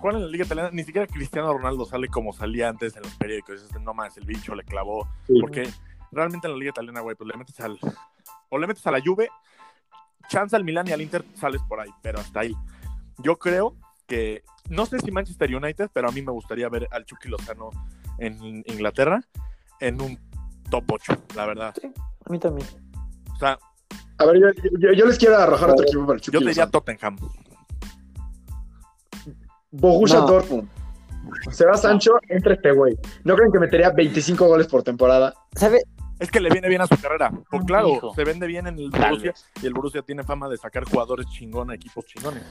juegan en la Liga Italiana, ni siquiera Cristiano Ronaldo sale como salía antes en los periódicos. Este, no más, el bicho le clavó. Porque realmente en la Liga Italiana, güey, pues le metes al. O le metes a la Juve, chance al Milan y al Inter sales por ahí, pero hasta ahí. Yo creo que. No sé si Manchester United, pero a mí me gustaría ver al Chucky Lozano en Inglaterra en un top 8, la verdad. Sí, a mí también. O sea. A ver, yo, les quiero arrojar otro equipo para el Chucky Yo te diría Tottenham. Borussia Dortmund. Se va Sancho, entra este güey. ¿No creen que metería 25 goles por temporada? ¿Sabe? Es que le viene bien a su carrera. Pues claro, se vende bien en el Borussia y el Borussia tiene fama de sacar jugadores chingón equipos chingones.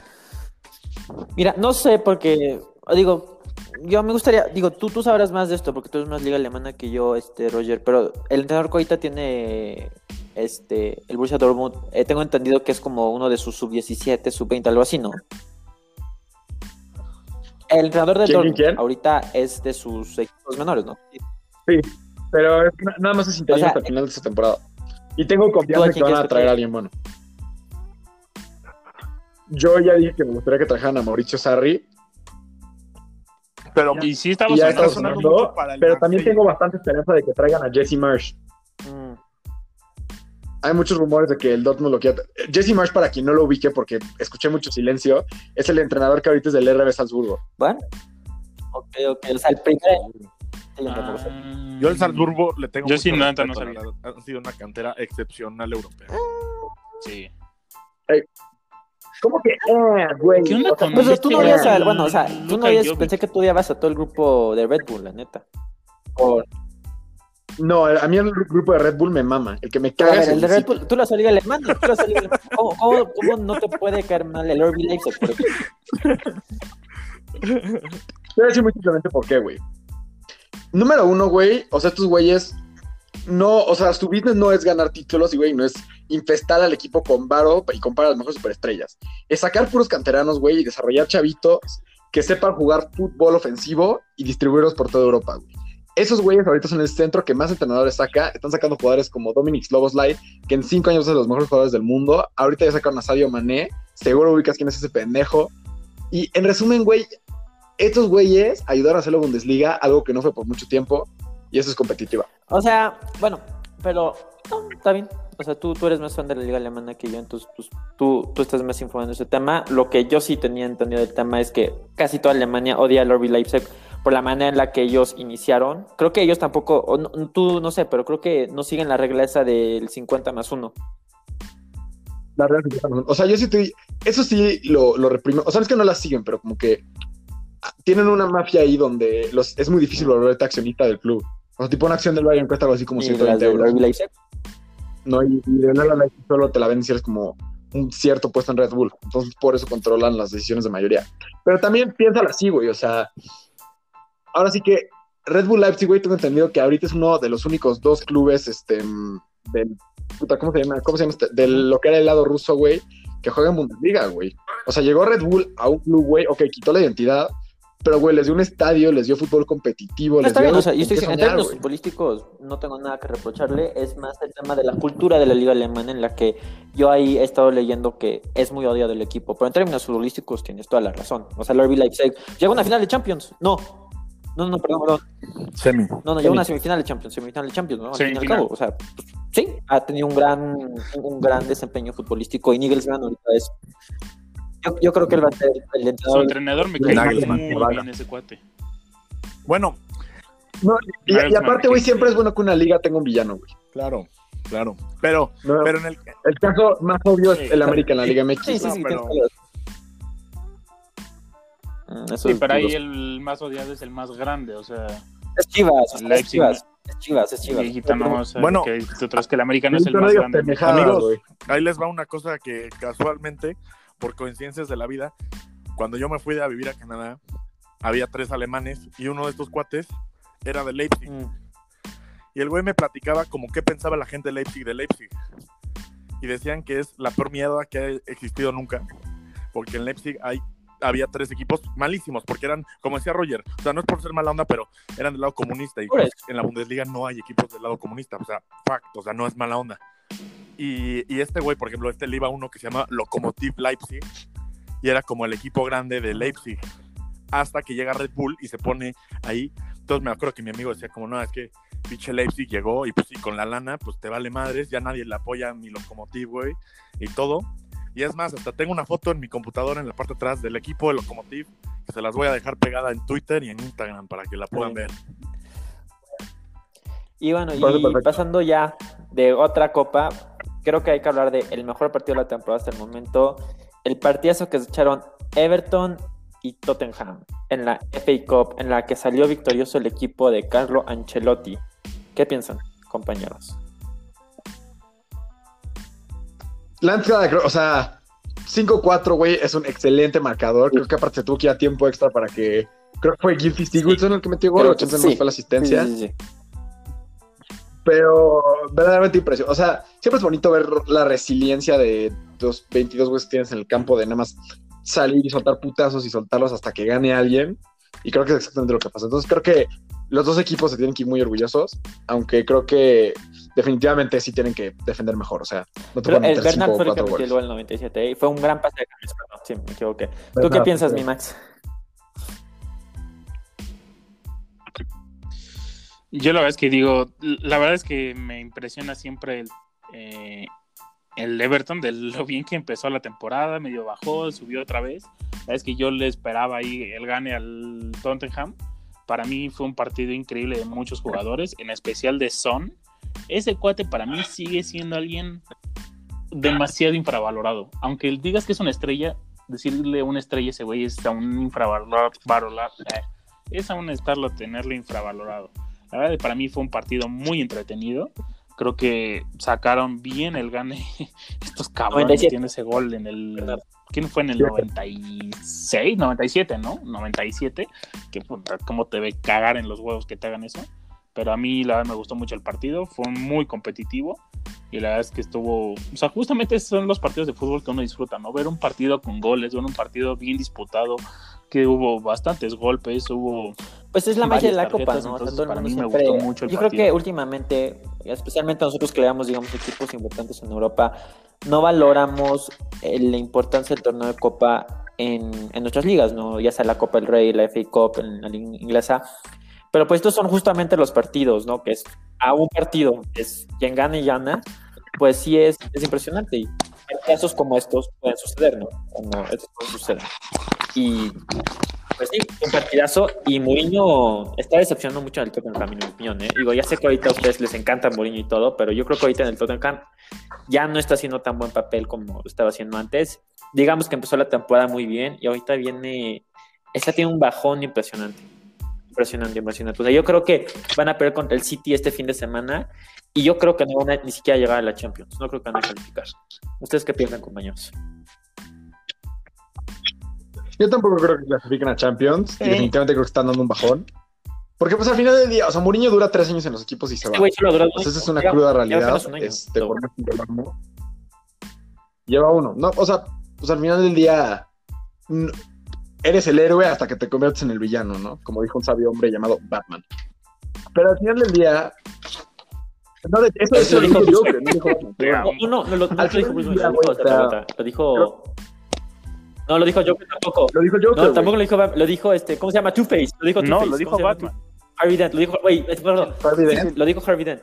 Mira, no sé porque digo, yo me gustaría, digo, tú, tú sabrás más de esto porque tú eres más liga alemana que yo, este Roger, pero el entrenador Coita tiene este el Borussia Dortmund, eh, tengo entendido que es como uno de sus sub 17, sub 20, algo así, ¿no? El entrenador de Dortmund ahorita es de sus equipos menores, ¿no? Sí, pero nada más es interesante hasta el final de esta temporada. Y tengo confianza que van a traer a alguien bueno. Yo ya dije que me gustaría que trajeran a Mauricio Sarri. Pero, y sí estamos sonando, para el Pero también tengo bastante esperanza de que traigan a Jesse Marsh. Mm. hay muchos rumores de que el Dortmund lo quiere. Jesse Marsh, para quien no lo ubique, porque escuché mucho silencio, es el entrenador que ahorita es del RB Salzburgo. Bueno, ok, ok. O sea, el primer. Ah, yo al Salzburgo le tengo. Yo sí, no, no sabía. Ha sido una cantera excepcional europea. Sí. ¿Cómo que? Eh, güey. ¿Qué onda con pues, tú no odias a, bueno, o sea, tú no odias, pensé que tú odiabas a todo el grupo de Red Bull, la neta. No, a mí el grupo de Red Bull me mama. El que me caga el, de Red Bull, tú lo has salido alemán, tú lo has salido ¿Cómo, cómo, cómo, no te puede caer mal el RB Leipzig, por? Te voy a decir muy simplemente por qué, güey. Número uno, güey, o sea, estos güeyes no, o sea, su business no es ganar títulos y, güey, no es infestar al equipo con varo y comprar a las mejores superestrellas. Es sacar puros canteranos, güey, y desarrollar chavitos que sepan jugar fútbol ofensivo y distribuirlos por toda Europa, güey. Esos güeyes ahorita son el centro que más entrenadores saca. Están sacando jugadores como Dominic Sloboslai, que en cinco años es de los mejores jugadores del mundo. Ahorita ya sacaron a Sadio Mané. Seguro ubicas quién es ese pendejo. Y en resumen, güey, estos güeyes ayudaron a hacer la Bundesliga, algo que no fue por mucho tiempo, y eso es competitiva. O sea, bueno, pero está bien. O sea, tú, tú eres más fan de la liga alemana que yo, entonces pues, tú, tú estás más informado en ese tema. Lo que yo sí tenía entendido del tema es que casi toda Alemania odia al RB Leipzig por la manera en la que ellos iniciaron. Creo que ellos tampoco, tú no sé, pero creo que no siguen la regla esa del 50 más 1. La regla 50 más 1. O sea, yo sí estoy, eso sí lo, lo reprimo. O sea, es que no la siguen, pero como que tienen una mafia ahí donde los, es muy difícil volverte accionista del club. O sea, tipo una acción del Bayern cuesta algo así como 120 euros. No, y, de la solo te la ven si eres como un cierto puesto en Red Bull. Entonces, por eso controlan las decisiones de mayoría. Pero también piénsalo así, güey. O sea, ahora sí que Red Bull Leipzig, güey, tengo entendido que ahorita es uno de los únicos dos clubes, este, del, puta, ¿cómo se llama? ¿Cómo se llama este? De lo que era el lado ruso, güey, que juega en Bundesliga, güey. O sea, llegó Red Bull a un club, güey, ok, quitó la identidad, pero, güey, les dio un estadio, les dio fútbol competitivo. les está dio bien, o sea, yo estoy en términos futbolísticos no tengo nada que reprocharle. Es más el tema de la cultura de la liga alemana en la que yo ahí he estado leyendo que es muy odiado el equipo. Pero en términos futbolísticos tienes toda la razón. O sea, el RB Leipzig llega a una final de Champions. No. No, no, perdón, perdón. Semi. No, no, llega a una semifinal de Champions. Semifinal de Champions, ¿no? Al fin y al cabo. O sea, pues, sí, ha tenido un gran, un gran desempeño futbolístico. Y Nigelsmann ahorita es yo, creo que él va a ser el entrenador. Su entrenador me cae muy bien ese cuate. Bueno. y, aparte, güey, siempre es bueno que una liga tenga un villano, güey. Claro, claro. Pero, pero en el... El caso más obvio es el América en la Liga MX. Sí, sí, sí, pero... Mm, sí, pero ahí el más odiado es el más grande, o sea... Es Chivas, es Chivas. Es Chivas, es Chivas. bueno, que que el América no es el más grande. Amigos, ahí les va una cosa que casualmente por coincidencias de la vida, cuando yo me fui a vivir a Canadá, había tres alemanes y uno de estos cuates era de Leipzig. Mm. Y el güey me platicaba como qué pensaba la gente de Leipzig de Leipzig. Y decían que es la peor mierda que ha existido nunca. Porque en Leipzig hay, había tres equipos malísimos, porque eran, como decía Roger, o sea, no es por ser mala onda, pero eran del lado comunista. Y en la Bundesliga no hay equipos del lado comunista. O sea, fact, o sea, no es mala onda. Y, este güey, por ejemplo, este le iba uno que se llama Lokomotiv Leipzig y era como el equipo grande de Leipzig. Hasta que llega Red Bull y se pone ahí. Entonces me acuerdo que mi amigo decía como, no, es que pinche Leipzig llegó y pues sí, con la lana, pues te vale madres, ya nadie le apoya ni Lokomotiv, güey, y todo. Y es más, hasta tengo una foto en mi computadora en la parte de atrás del equipo de Lokomotiv, que se las voy a dejar pegada en Twitter y en Instagram para que la puedan ver. Y bueno, y pasando ya de otra copa, creo que hay que hablar del el mejor partido de la temporada hasta el momento. El partidazo que se echaron Everton y Tottenham en la FA Cup, en la que salió victorioso el equipo de Carlo Ancelotti. ¿Qué piensan, compañeros? Lanza, o sea, 5-4, güey, es un excelente marcador. Creo que aparte se tuvo que ir a tiempo extra para que. Creo que fue Gilfie Sigurdsson el que metió gol, 80 sí. fue la asistencia. Sí, sí, pero verdaderamente impresionante. O sea, siempre es bonito ver la resiliencia de los 22 güeyes que tienes en el campo de nada más salir y soltar putazos y soltarlos hasta que gane alguien. Y creo que es exactamente lo que pasa. Entonces creo que los dos equipos se tienen que ir muy orgullosos, aunque creo que definitivamente sí tienen que defender mejor. O sea, no te El Bernard fue el que metió el 97 y fue un gran pase de cambios, sí, me equivoqué. ¿Tú qué piensas, mi Max? Yo la verdad es que digo, la verdad es que me impresiona siempre el eh, el Everton, de lo bien que empezó la temporada, medio bajó, subió otra vez. Es que yo le esperaba ahí el gane al Tottenham. Para mí fue un partido increíble de muchos jugadores, en especial de Son. Ese cuate para mí sigue siendo alguien demasiado infravalorado. Aunque digas que es una estrella, decirle una estrella a ese güey es aún infravalorado. Eh, es aún estarlo, tenerlo infravalorado. La verdad, para mí fue un partido muy entretenido. Creo que sacaron bien el gane [laughs] estos cabrones. Tiene ese gol en el. ¿Quién fue en el 96? 97, ¿no? 97. Que como te ve cagar en los huevos que te hagan eso. Pero a mí, la verdad, me gustó mucho el partido. Fue muy competitivo. Y la verdad es que estuvo. O sea, justamente son los partidos de fútbol que uno disfruta, ¿no? Ver un partido con goles, ver un partido bien disputado, que hubo bastantes golpes, hubo pues es la magia de la Copa, ¿no? para mí me gustó mucho el Yo creo que últimamente, especialmente nosotros que veamos, digamos, equipos importantes en Europa, no valoramos eh, la importancia del torneo de Copa en, en, nuestras ligas, ¿no? Ya sea la Copa del Rey, la FA Cup, en la liga inglesa. Pero pues estos son justamente los partidos, ¿no? Que es a un partido, es quien gana y gana, pues sí es, es impresionante. Y casos como estos pueden suceder, ¿no? Como estos pueden suceder. Y pues sí, un partidazo. Y Mourinho está decepcionando mucho el Tottenham, en mi opinión. ¿eh? Digo, ya sé que ahorita a ustedes les encanta Mourinho y todo, pero yo creo que ahorita en el Tottenham ya no está haciendo tan buen papel como estaba haciendo antes. Digamos que empezó la temporada muy bien y ahorita viene. Esta tiene un bajón impresionante. Impresionante, impresionante. O sea, yo creo que van a perder contra el City este fin de semana y yo creo que no van a ni siquiera llegar a la Champions. No creo que van a calificar. ¿Ustedes qué piensan, compañeros? Yo tampoco creo que clasifiquen a Champions. Y definitivamente creo que están dando un bajón. Porque pues al final del día, o sea, Mourinho dura tres años en los equipos y se va. Entonces esa es una cruda realidad. este, por Lleva uno. No, o sea, pues al final del día eres el héroe hasta que te conviertes en el villano, ¿no? Como dijo un sabio hombre llamado Batman. Pero al final del día. No, eso, eso, lo dijo Joker, no dijo No, no, no, lo, no, lo dijo Bruce Lo dijo no, lo dijo Joker tampoco. Lo dijo Joker. No, tampoco lo dijo, lo dijo este, ¿cómo se llama? Two Face. Lo dijo Two no, lo dijo Batman. Harvey Dent, lo dijo, wait, perdón. Harvey Dent. Lo dijo Harvey Dent.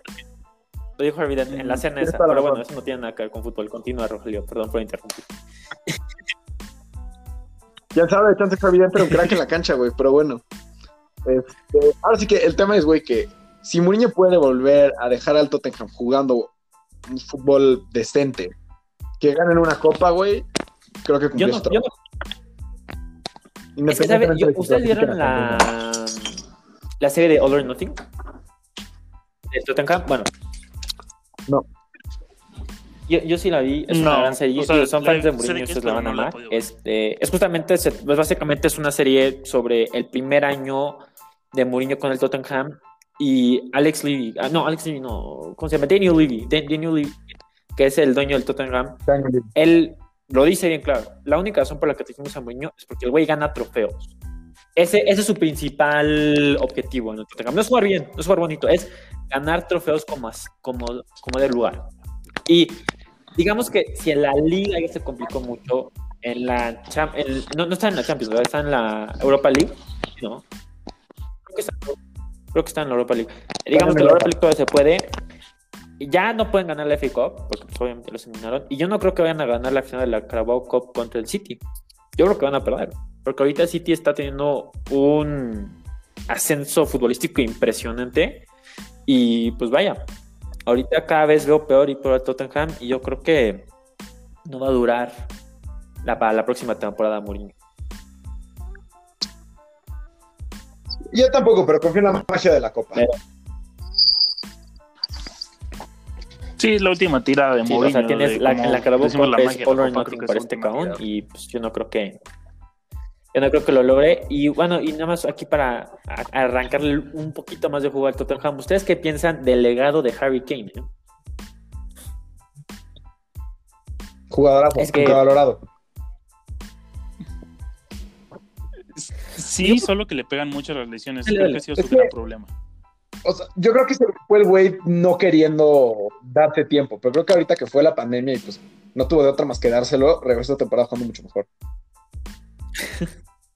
Lo dijo Harvey Dent en la escena esa. Pero bueno, eso no tiene nada que ver con fútbol. Continúa, Rogelio. Perdón por interrumpir. [laughs] Ya sabe, chance Harvey Dent era un crack en la cancha, güey. Pero bueno. Este, ahora sí que el tema es, güey, que si Mourinho puede volver a dejar al Tottenham jugando un fútbol decente, que ganen una copa, güey, creo que cumplió yo no, yo no. Es que, ¿sabe? Yo, ¿Ustedes vieron la, la serie de All or Nothing? ¿De Tottenham? Bueno. No. Yo, yo sí la vi, es una gran serie. O sea, son fans de Mourinho, ustedes la van a amar. Este, es justamente, pues básicamente es una serie sobre el primer año de Mourinho con el Tottenham y Alex Levy, ah, no, Alex Levy, no, ¿cómo se llama? Daniel Levy, Daniel Levy, que es el dueño del Tottenham. Él lo dice bien claro. La única razón por la que trajimos a Mourinho es porque el güey gana trofeos. Ese, ese, es su principal objetivo en el Tottenham. No es jugar bien, no es jugar bonito, es ganar trofeos como, como, como del lugar. Y digamos que si en la liga ya se complicó mucho, en la no, no, está en la Champions, ¿verdad? está en la Europa League, ¿no? Creo que está, creo que está en la Europa League. Digamos que en la Europa League todavía se puede, ya no pueden ganar la FA Cup, porque pues, obviamente los eliminaron. Y yo no creo que vayan a ganar la final de la Carabao Cup contra el City. Yo creo que van a perder. Porque ahorita el City está teniendo un ascenso futbolístico impresionante. Y pues vaya, ahorita cada vez veo peor y peor a Tottenham. Y yo creo que no va a durar la, para la próxima temporada Mourinho. Yo tampoco, pero confío en la magia de la Copa. Sí, la última tirada de Mourinho. O sea, tienes la, en la que la es All or Nothing para este cabrón y pues yo no creo que yo no creo que lo logre. Y bueno, y nada más aquí para arrancarle un poquito más de juego al Tottenham. ¿Ustedes qué piensan del legado de Harry Kane? Eh? Jugadorazo, es que... valorado. Sí, solo que le pegan mucho las lesiones. Creo que ha sido su gran problema o sea, yo creo que fue el güey no queriendo darse tiempo, pero creo que ahorita que fue la pandemia y pues no tuvo de otra más que dárselo, regresó a temporada jugando mucho mejor.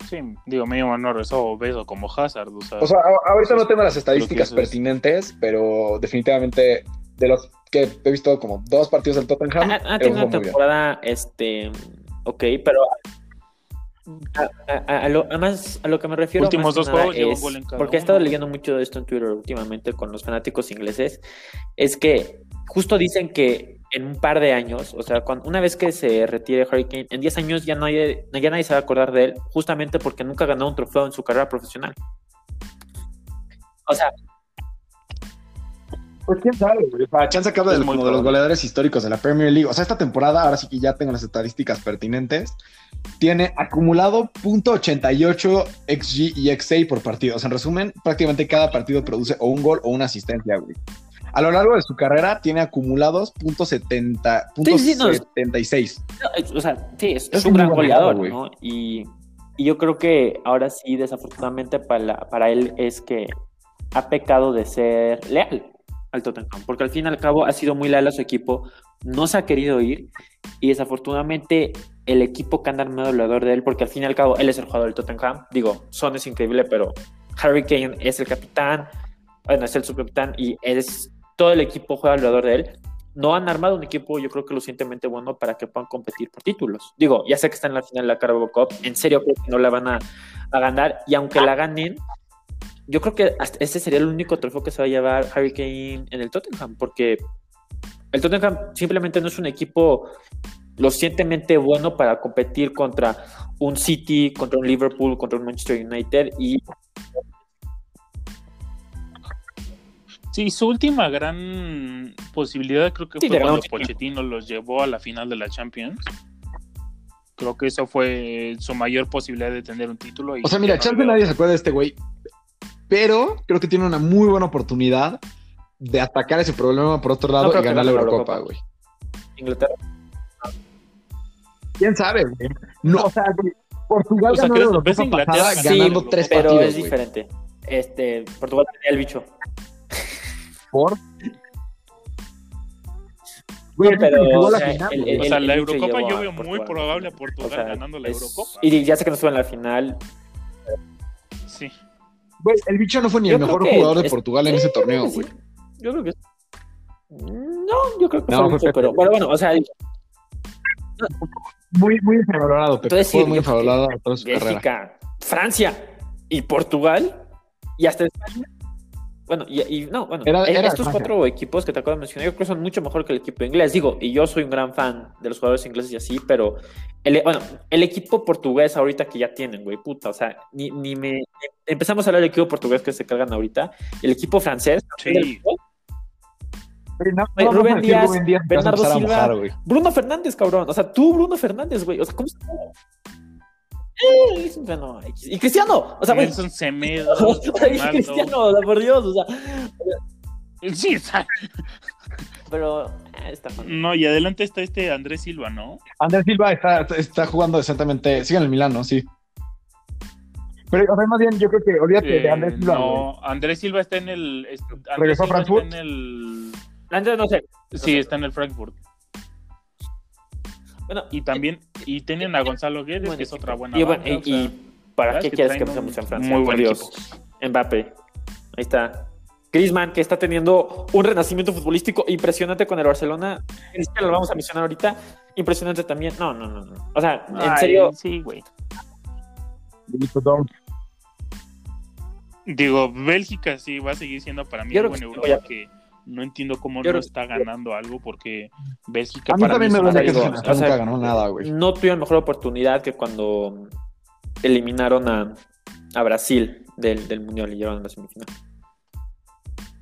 Sí, digo, medio no regresó obeso como Hazard. O sea, o sea ahorita no tengo las estadísticas pertinentes, pero definitivamente de los que he visto como dos partidos del Tottenham. Ha, tenido una temporada, este, ok, pero a, lo, además, a lo que me refiero Últimos dos juegos es, porque he estado leyendo mucho de esto en Twitter últimamente con los fanáticos ingleses, es que justo dicen que en un par de años, o sea, cuando, una vez que se retire Hurricane, en 10 años ya nadie, ya nadie se va a acordar de él, justamente porque nunca ganó un trofeo en su carrera profesional. O sea, pues quién sabe, güey. O sea, Chance acaba de, de los goleadores históricos de la Premier League. O sea, esta temporada, ahora sí que ya tengo las estadísticas pertinentes, tiene acumulado .88 XG y XA por partido. O sea, en resumen, prácticamente cada partido produce o un gol o una asistencia, güey. A lo largo de su carrera tiene acumulados .70, .76. o sea, sí, es, un gran goleador, ¿no? Y, y, yo creo que ahora sí, desafortunadamente para, para él es que ha pecado de ser leal al Tottenham, porque al fin y al cabo ha sido muy leal a su equipo, no se ha querido ir y desafortunadamente el equipo que anda armado alrededor de él, porque al fin y al cabo él es el jugador del Tottenham, digo, Son es increíble, pero Harry Kane es el capitán, bueno, es el subcapitán y es todo el equipo juega alrededor de él. No han armado un equipo, yo creo que lo suficientemente bueno para que puedan competir por títulos. Digo, ya sé que está en la final de la Carabao Cup, en serio creo que no la van a, a ganar y aunque la ganen, yo creo que este sería el único trofeo que se va a llevar Harry Kane en el Tottenham, porque el Tottenham simplemente no es un equipo lo suficientemente bueno para competir contra un City, contra un Liverpool, contra un Manchester United y Sí, su última gran posibilidad creo que fue cuando Pochettino los llevó a la final de la Champions. Creo que eso fue su mayor posibilidad de tener un título. o sea, mira, Chance nadie se acuerda de este güey, pero creo que tiene una muy buena oportunidad de atacar ese problema por otro lado y ganar la Eurocopa, güey. Inglaterra. ¿Quién sabe, güey? No, o sea, Portugal ganó la Eurocopa pasada ganando tres pero partidos, es diferente. Este, Portugal tenía el bicho. ¿Por? Güey, pero, o sea, el, o sea, la Eurocopa yo veo muy probable a Portugal ganando la Eurocopa. Y ya sé que no estuvo en la final. Sí. Güey, el bicho no fue ni el mejor jugador de Portugal en ese torneo, güey. Yo creo que. No, yo creo que fue mucho, pero bueno, bueno, o sea. Muy, muy infravalorado, pero fue muy infravalorado toda su Bélgica, Francia y Portugal y hasta España. Bueno, y, no, bueno, e, estos cuatro equipos que te acabo de mencionar, yo creo que son mucho mejor que el equipo inglés. Digo, y yo soy un gran fan de los jugadores ingleses y así, pero el, bueno, el equipo portugués ahorita que ya tienen, güey, puta, o sea, ni, ni me. Empezamos a hablar del equipo portugués que se cargan ahorita. El equipo francés. Sí. Rubén, Díaz, Bernardo Silva, Bruno Fernández, cabrón. O sea, tú, Bruno Fernández, güey. O sea, ¿cómo se eh, y Cristiano, o sea, Nelson Semedo, [laughs] Cristiano, por Dios, o sea. Sí, está. Pero eh, está No, y adelante está este Andrés Silva, ¿no? Andrés Silva está, está jugando decentemente. Sigue en el Milano, sí. Pero, o sea, más bien, yo creo que olvídate de Andrés Silva. No, Andrés Silva está en el. ¿Regresó a Frankfurt? Está en el. Andrés, no sé. Sí, está en el Frankfurt y también, y tienen a Gonzalo Guedes, que es otra buena. Y, y, ¿para qué quieres que empecemos en Francia? Muy Por Dios. Mbappé. Ahí está. Griezmann, que está teniendo un renacimiento futbolístico impresionante con el Barcelona. Es que lo vamos a mencionar ahorita. Impresionante también. No, no, no. no. O sea, en serio. Sí, güey. Digo, Bélgica sí va a seguir siendo para mí un buen Europa que no entiendo cómo no está ganando algo porque Bélgica. A mí también me duele que nunca ganó nada, güey. No tuvieron mejor oportunidad que cuando eliminaron a, a Brasil del, del Mundial y llegaron a la semifinal.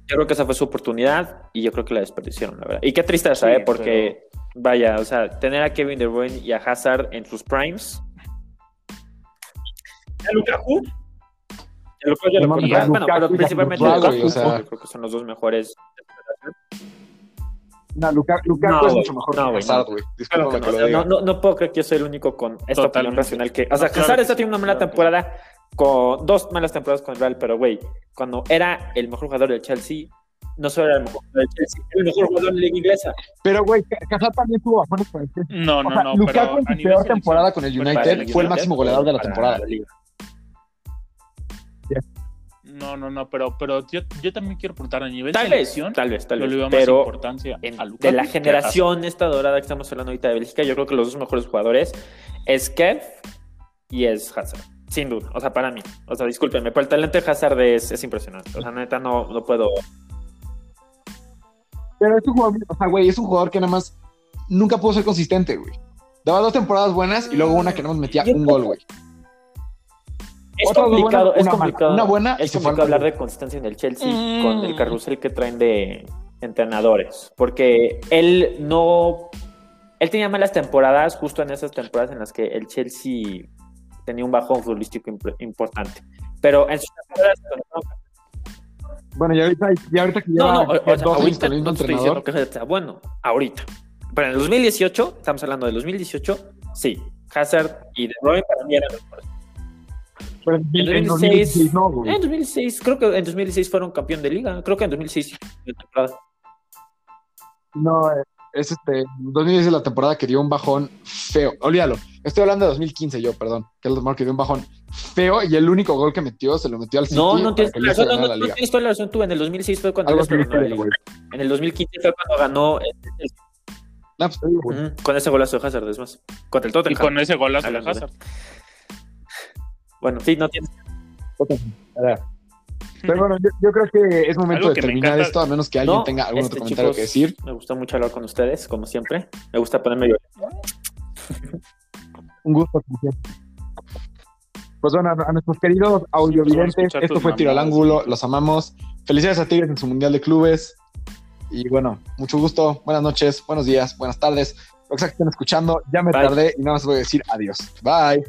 Yo creo que esa fue su oportunidad y yo creo que la desperdiciaron, la verdad. Y qué tristeza, ¿eh? Porque, vaya, o sea, tener a Kevin De Bruyne y a Hazard en sus primes. ¿A Lukaku? Bueno, pero principalmente Lukaku, o sea, creo que son los dos mejores no, Lukaku, es mucho mejor no, que Hazard, güey. no, no, no, puedo creer que yo soy el único con esta opinión racional que. O sea, Hazard está teniendo una mala temporada con dos malas temporadas con el Real, pero güey, cuando era el mejor jugador del Chelsea, no solo era el mejor jugador del Chelsea, era el mejor jugador de la liga inglesa. Pero güey, Hazard también tuvo bajones con el Chelsea. No, no, no. Lukaku en su peor temporada con el United fue el máximo goleador de la temporada. No, no, no, pero, pero yo, yo también quiero preguntar a nivel tal selección. Vez, tal vez, tal yo vez. le veo pero más importancia en, a Lukaku de la generación esta dorada que estamos hablando ahorita de Bélgica, yo creo que los dos mejores jugadores es Kev y es Hazard. Sin duda, o sea, para mí. O sea, discúlpenme, pero el talento de Hazard es, es impresionante. O sea, neta, no, no puedo. Pero es un jugador, o sea, güey, es un jugador que nada más nunca pudo ser consistente, güey. Daba dos temporadas buenas y luego una que nada más metía Yo un creo- gol, güey. Es complicado, es complicado. Una buena y es complicado hablar de consistencia en el Chelsea Mm. con el carrusel que traen de entrenadores. Porque él no. Él tenía malas temporadas, justo en esas temporadas en las que el Chelsea tenía un bajón futbolístico imp- importante. Pero en sus temporadas. Bueno, y ahorita, y ahorita que No, no, o- o sea, dos años ahorita no estoy diciendo que sea bueno, ahorita. Pero en el 2018, estamos hablando del 2018, sí, Hazard y De Bruyne para mí eran los mejores. Pero en En 2016 2016, no, güey. En 2016, creo que en 2016 fueron campeón de liga. Creo que en 2016 de temporada. No, eh, es este. 2010 es la temporada que dio un bajón feo. Olvídalo. Estoy hablando de 2015, yo, perdón. Que es la temporada que dio un bajón feo y el único gol que metió se lo metió al City. No, no tienes, Leicester no, no, no, tienes toda la razón tú. En el 2006 fue cuando Algo ganó la güey. liga. En el 2015 fue cuando ganó el- el- No, pues, güey. ujú, con ese golazo de Hazard, es más. Contra el Y Tottenham. con ese golazo de Hablando de- Hazard. Bueno, sí, no tienes. Pero bueno, yo, yo creo que es momento Algo de terminar esto, a menos que alguien No, tenga algún este, otro comentario chicos, que decir. Me gusta mucho hablar con ustedes, como siempre. Me gusta ponerme [laughs] Un gusto. como siempre. Pues bueno, a, nuestros queridos audiovidentes, escuchar esto fue Tiro al. Ángulo, los amamos. Felicidades a Tigres en su Mundial de Clubes. Y bueno, mucho gusto, buenas noches, buenos días, buenas tardes. Lo que sea que estén escuchando, ya me Bye. tardé y nada más voy a decir adiós. Bye.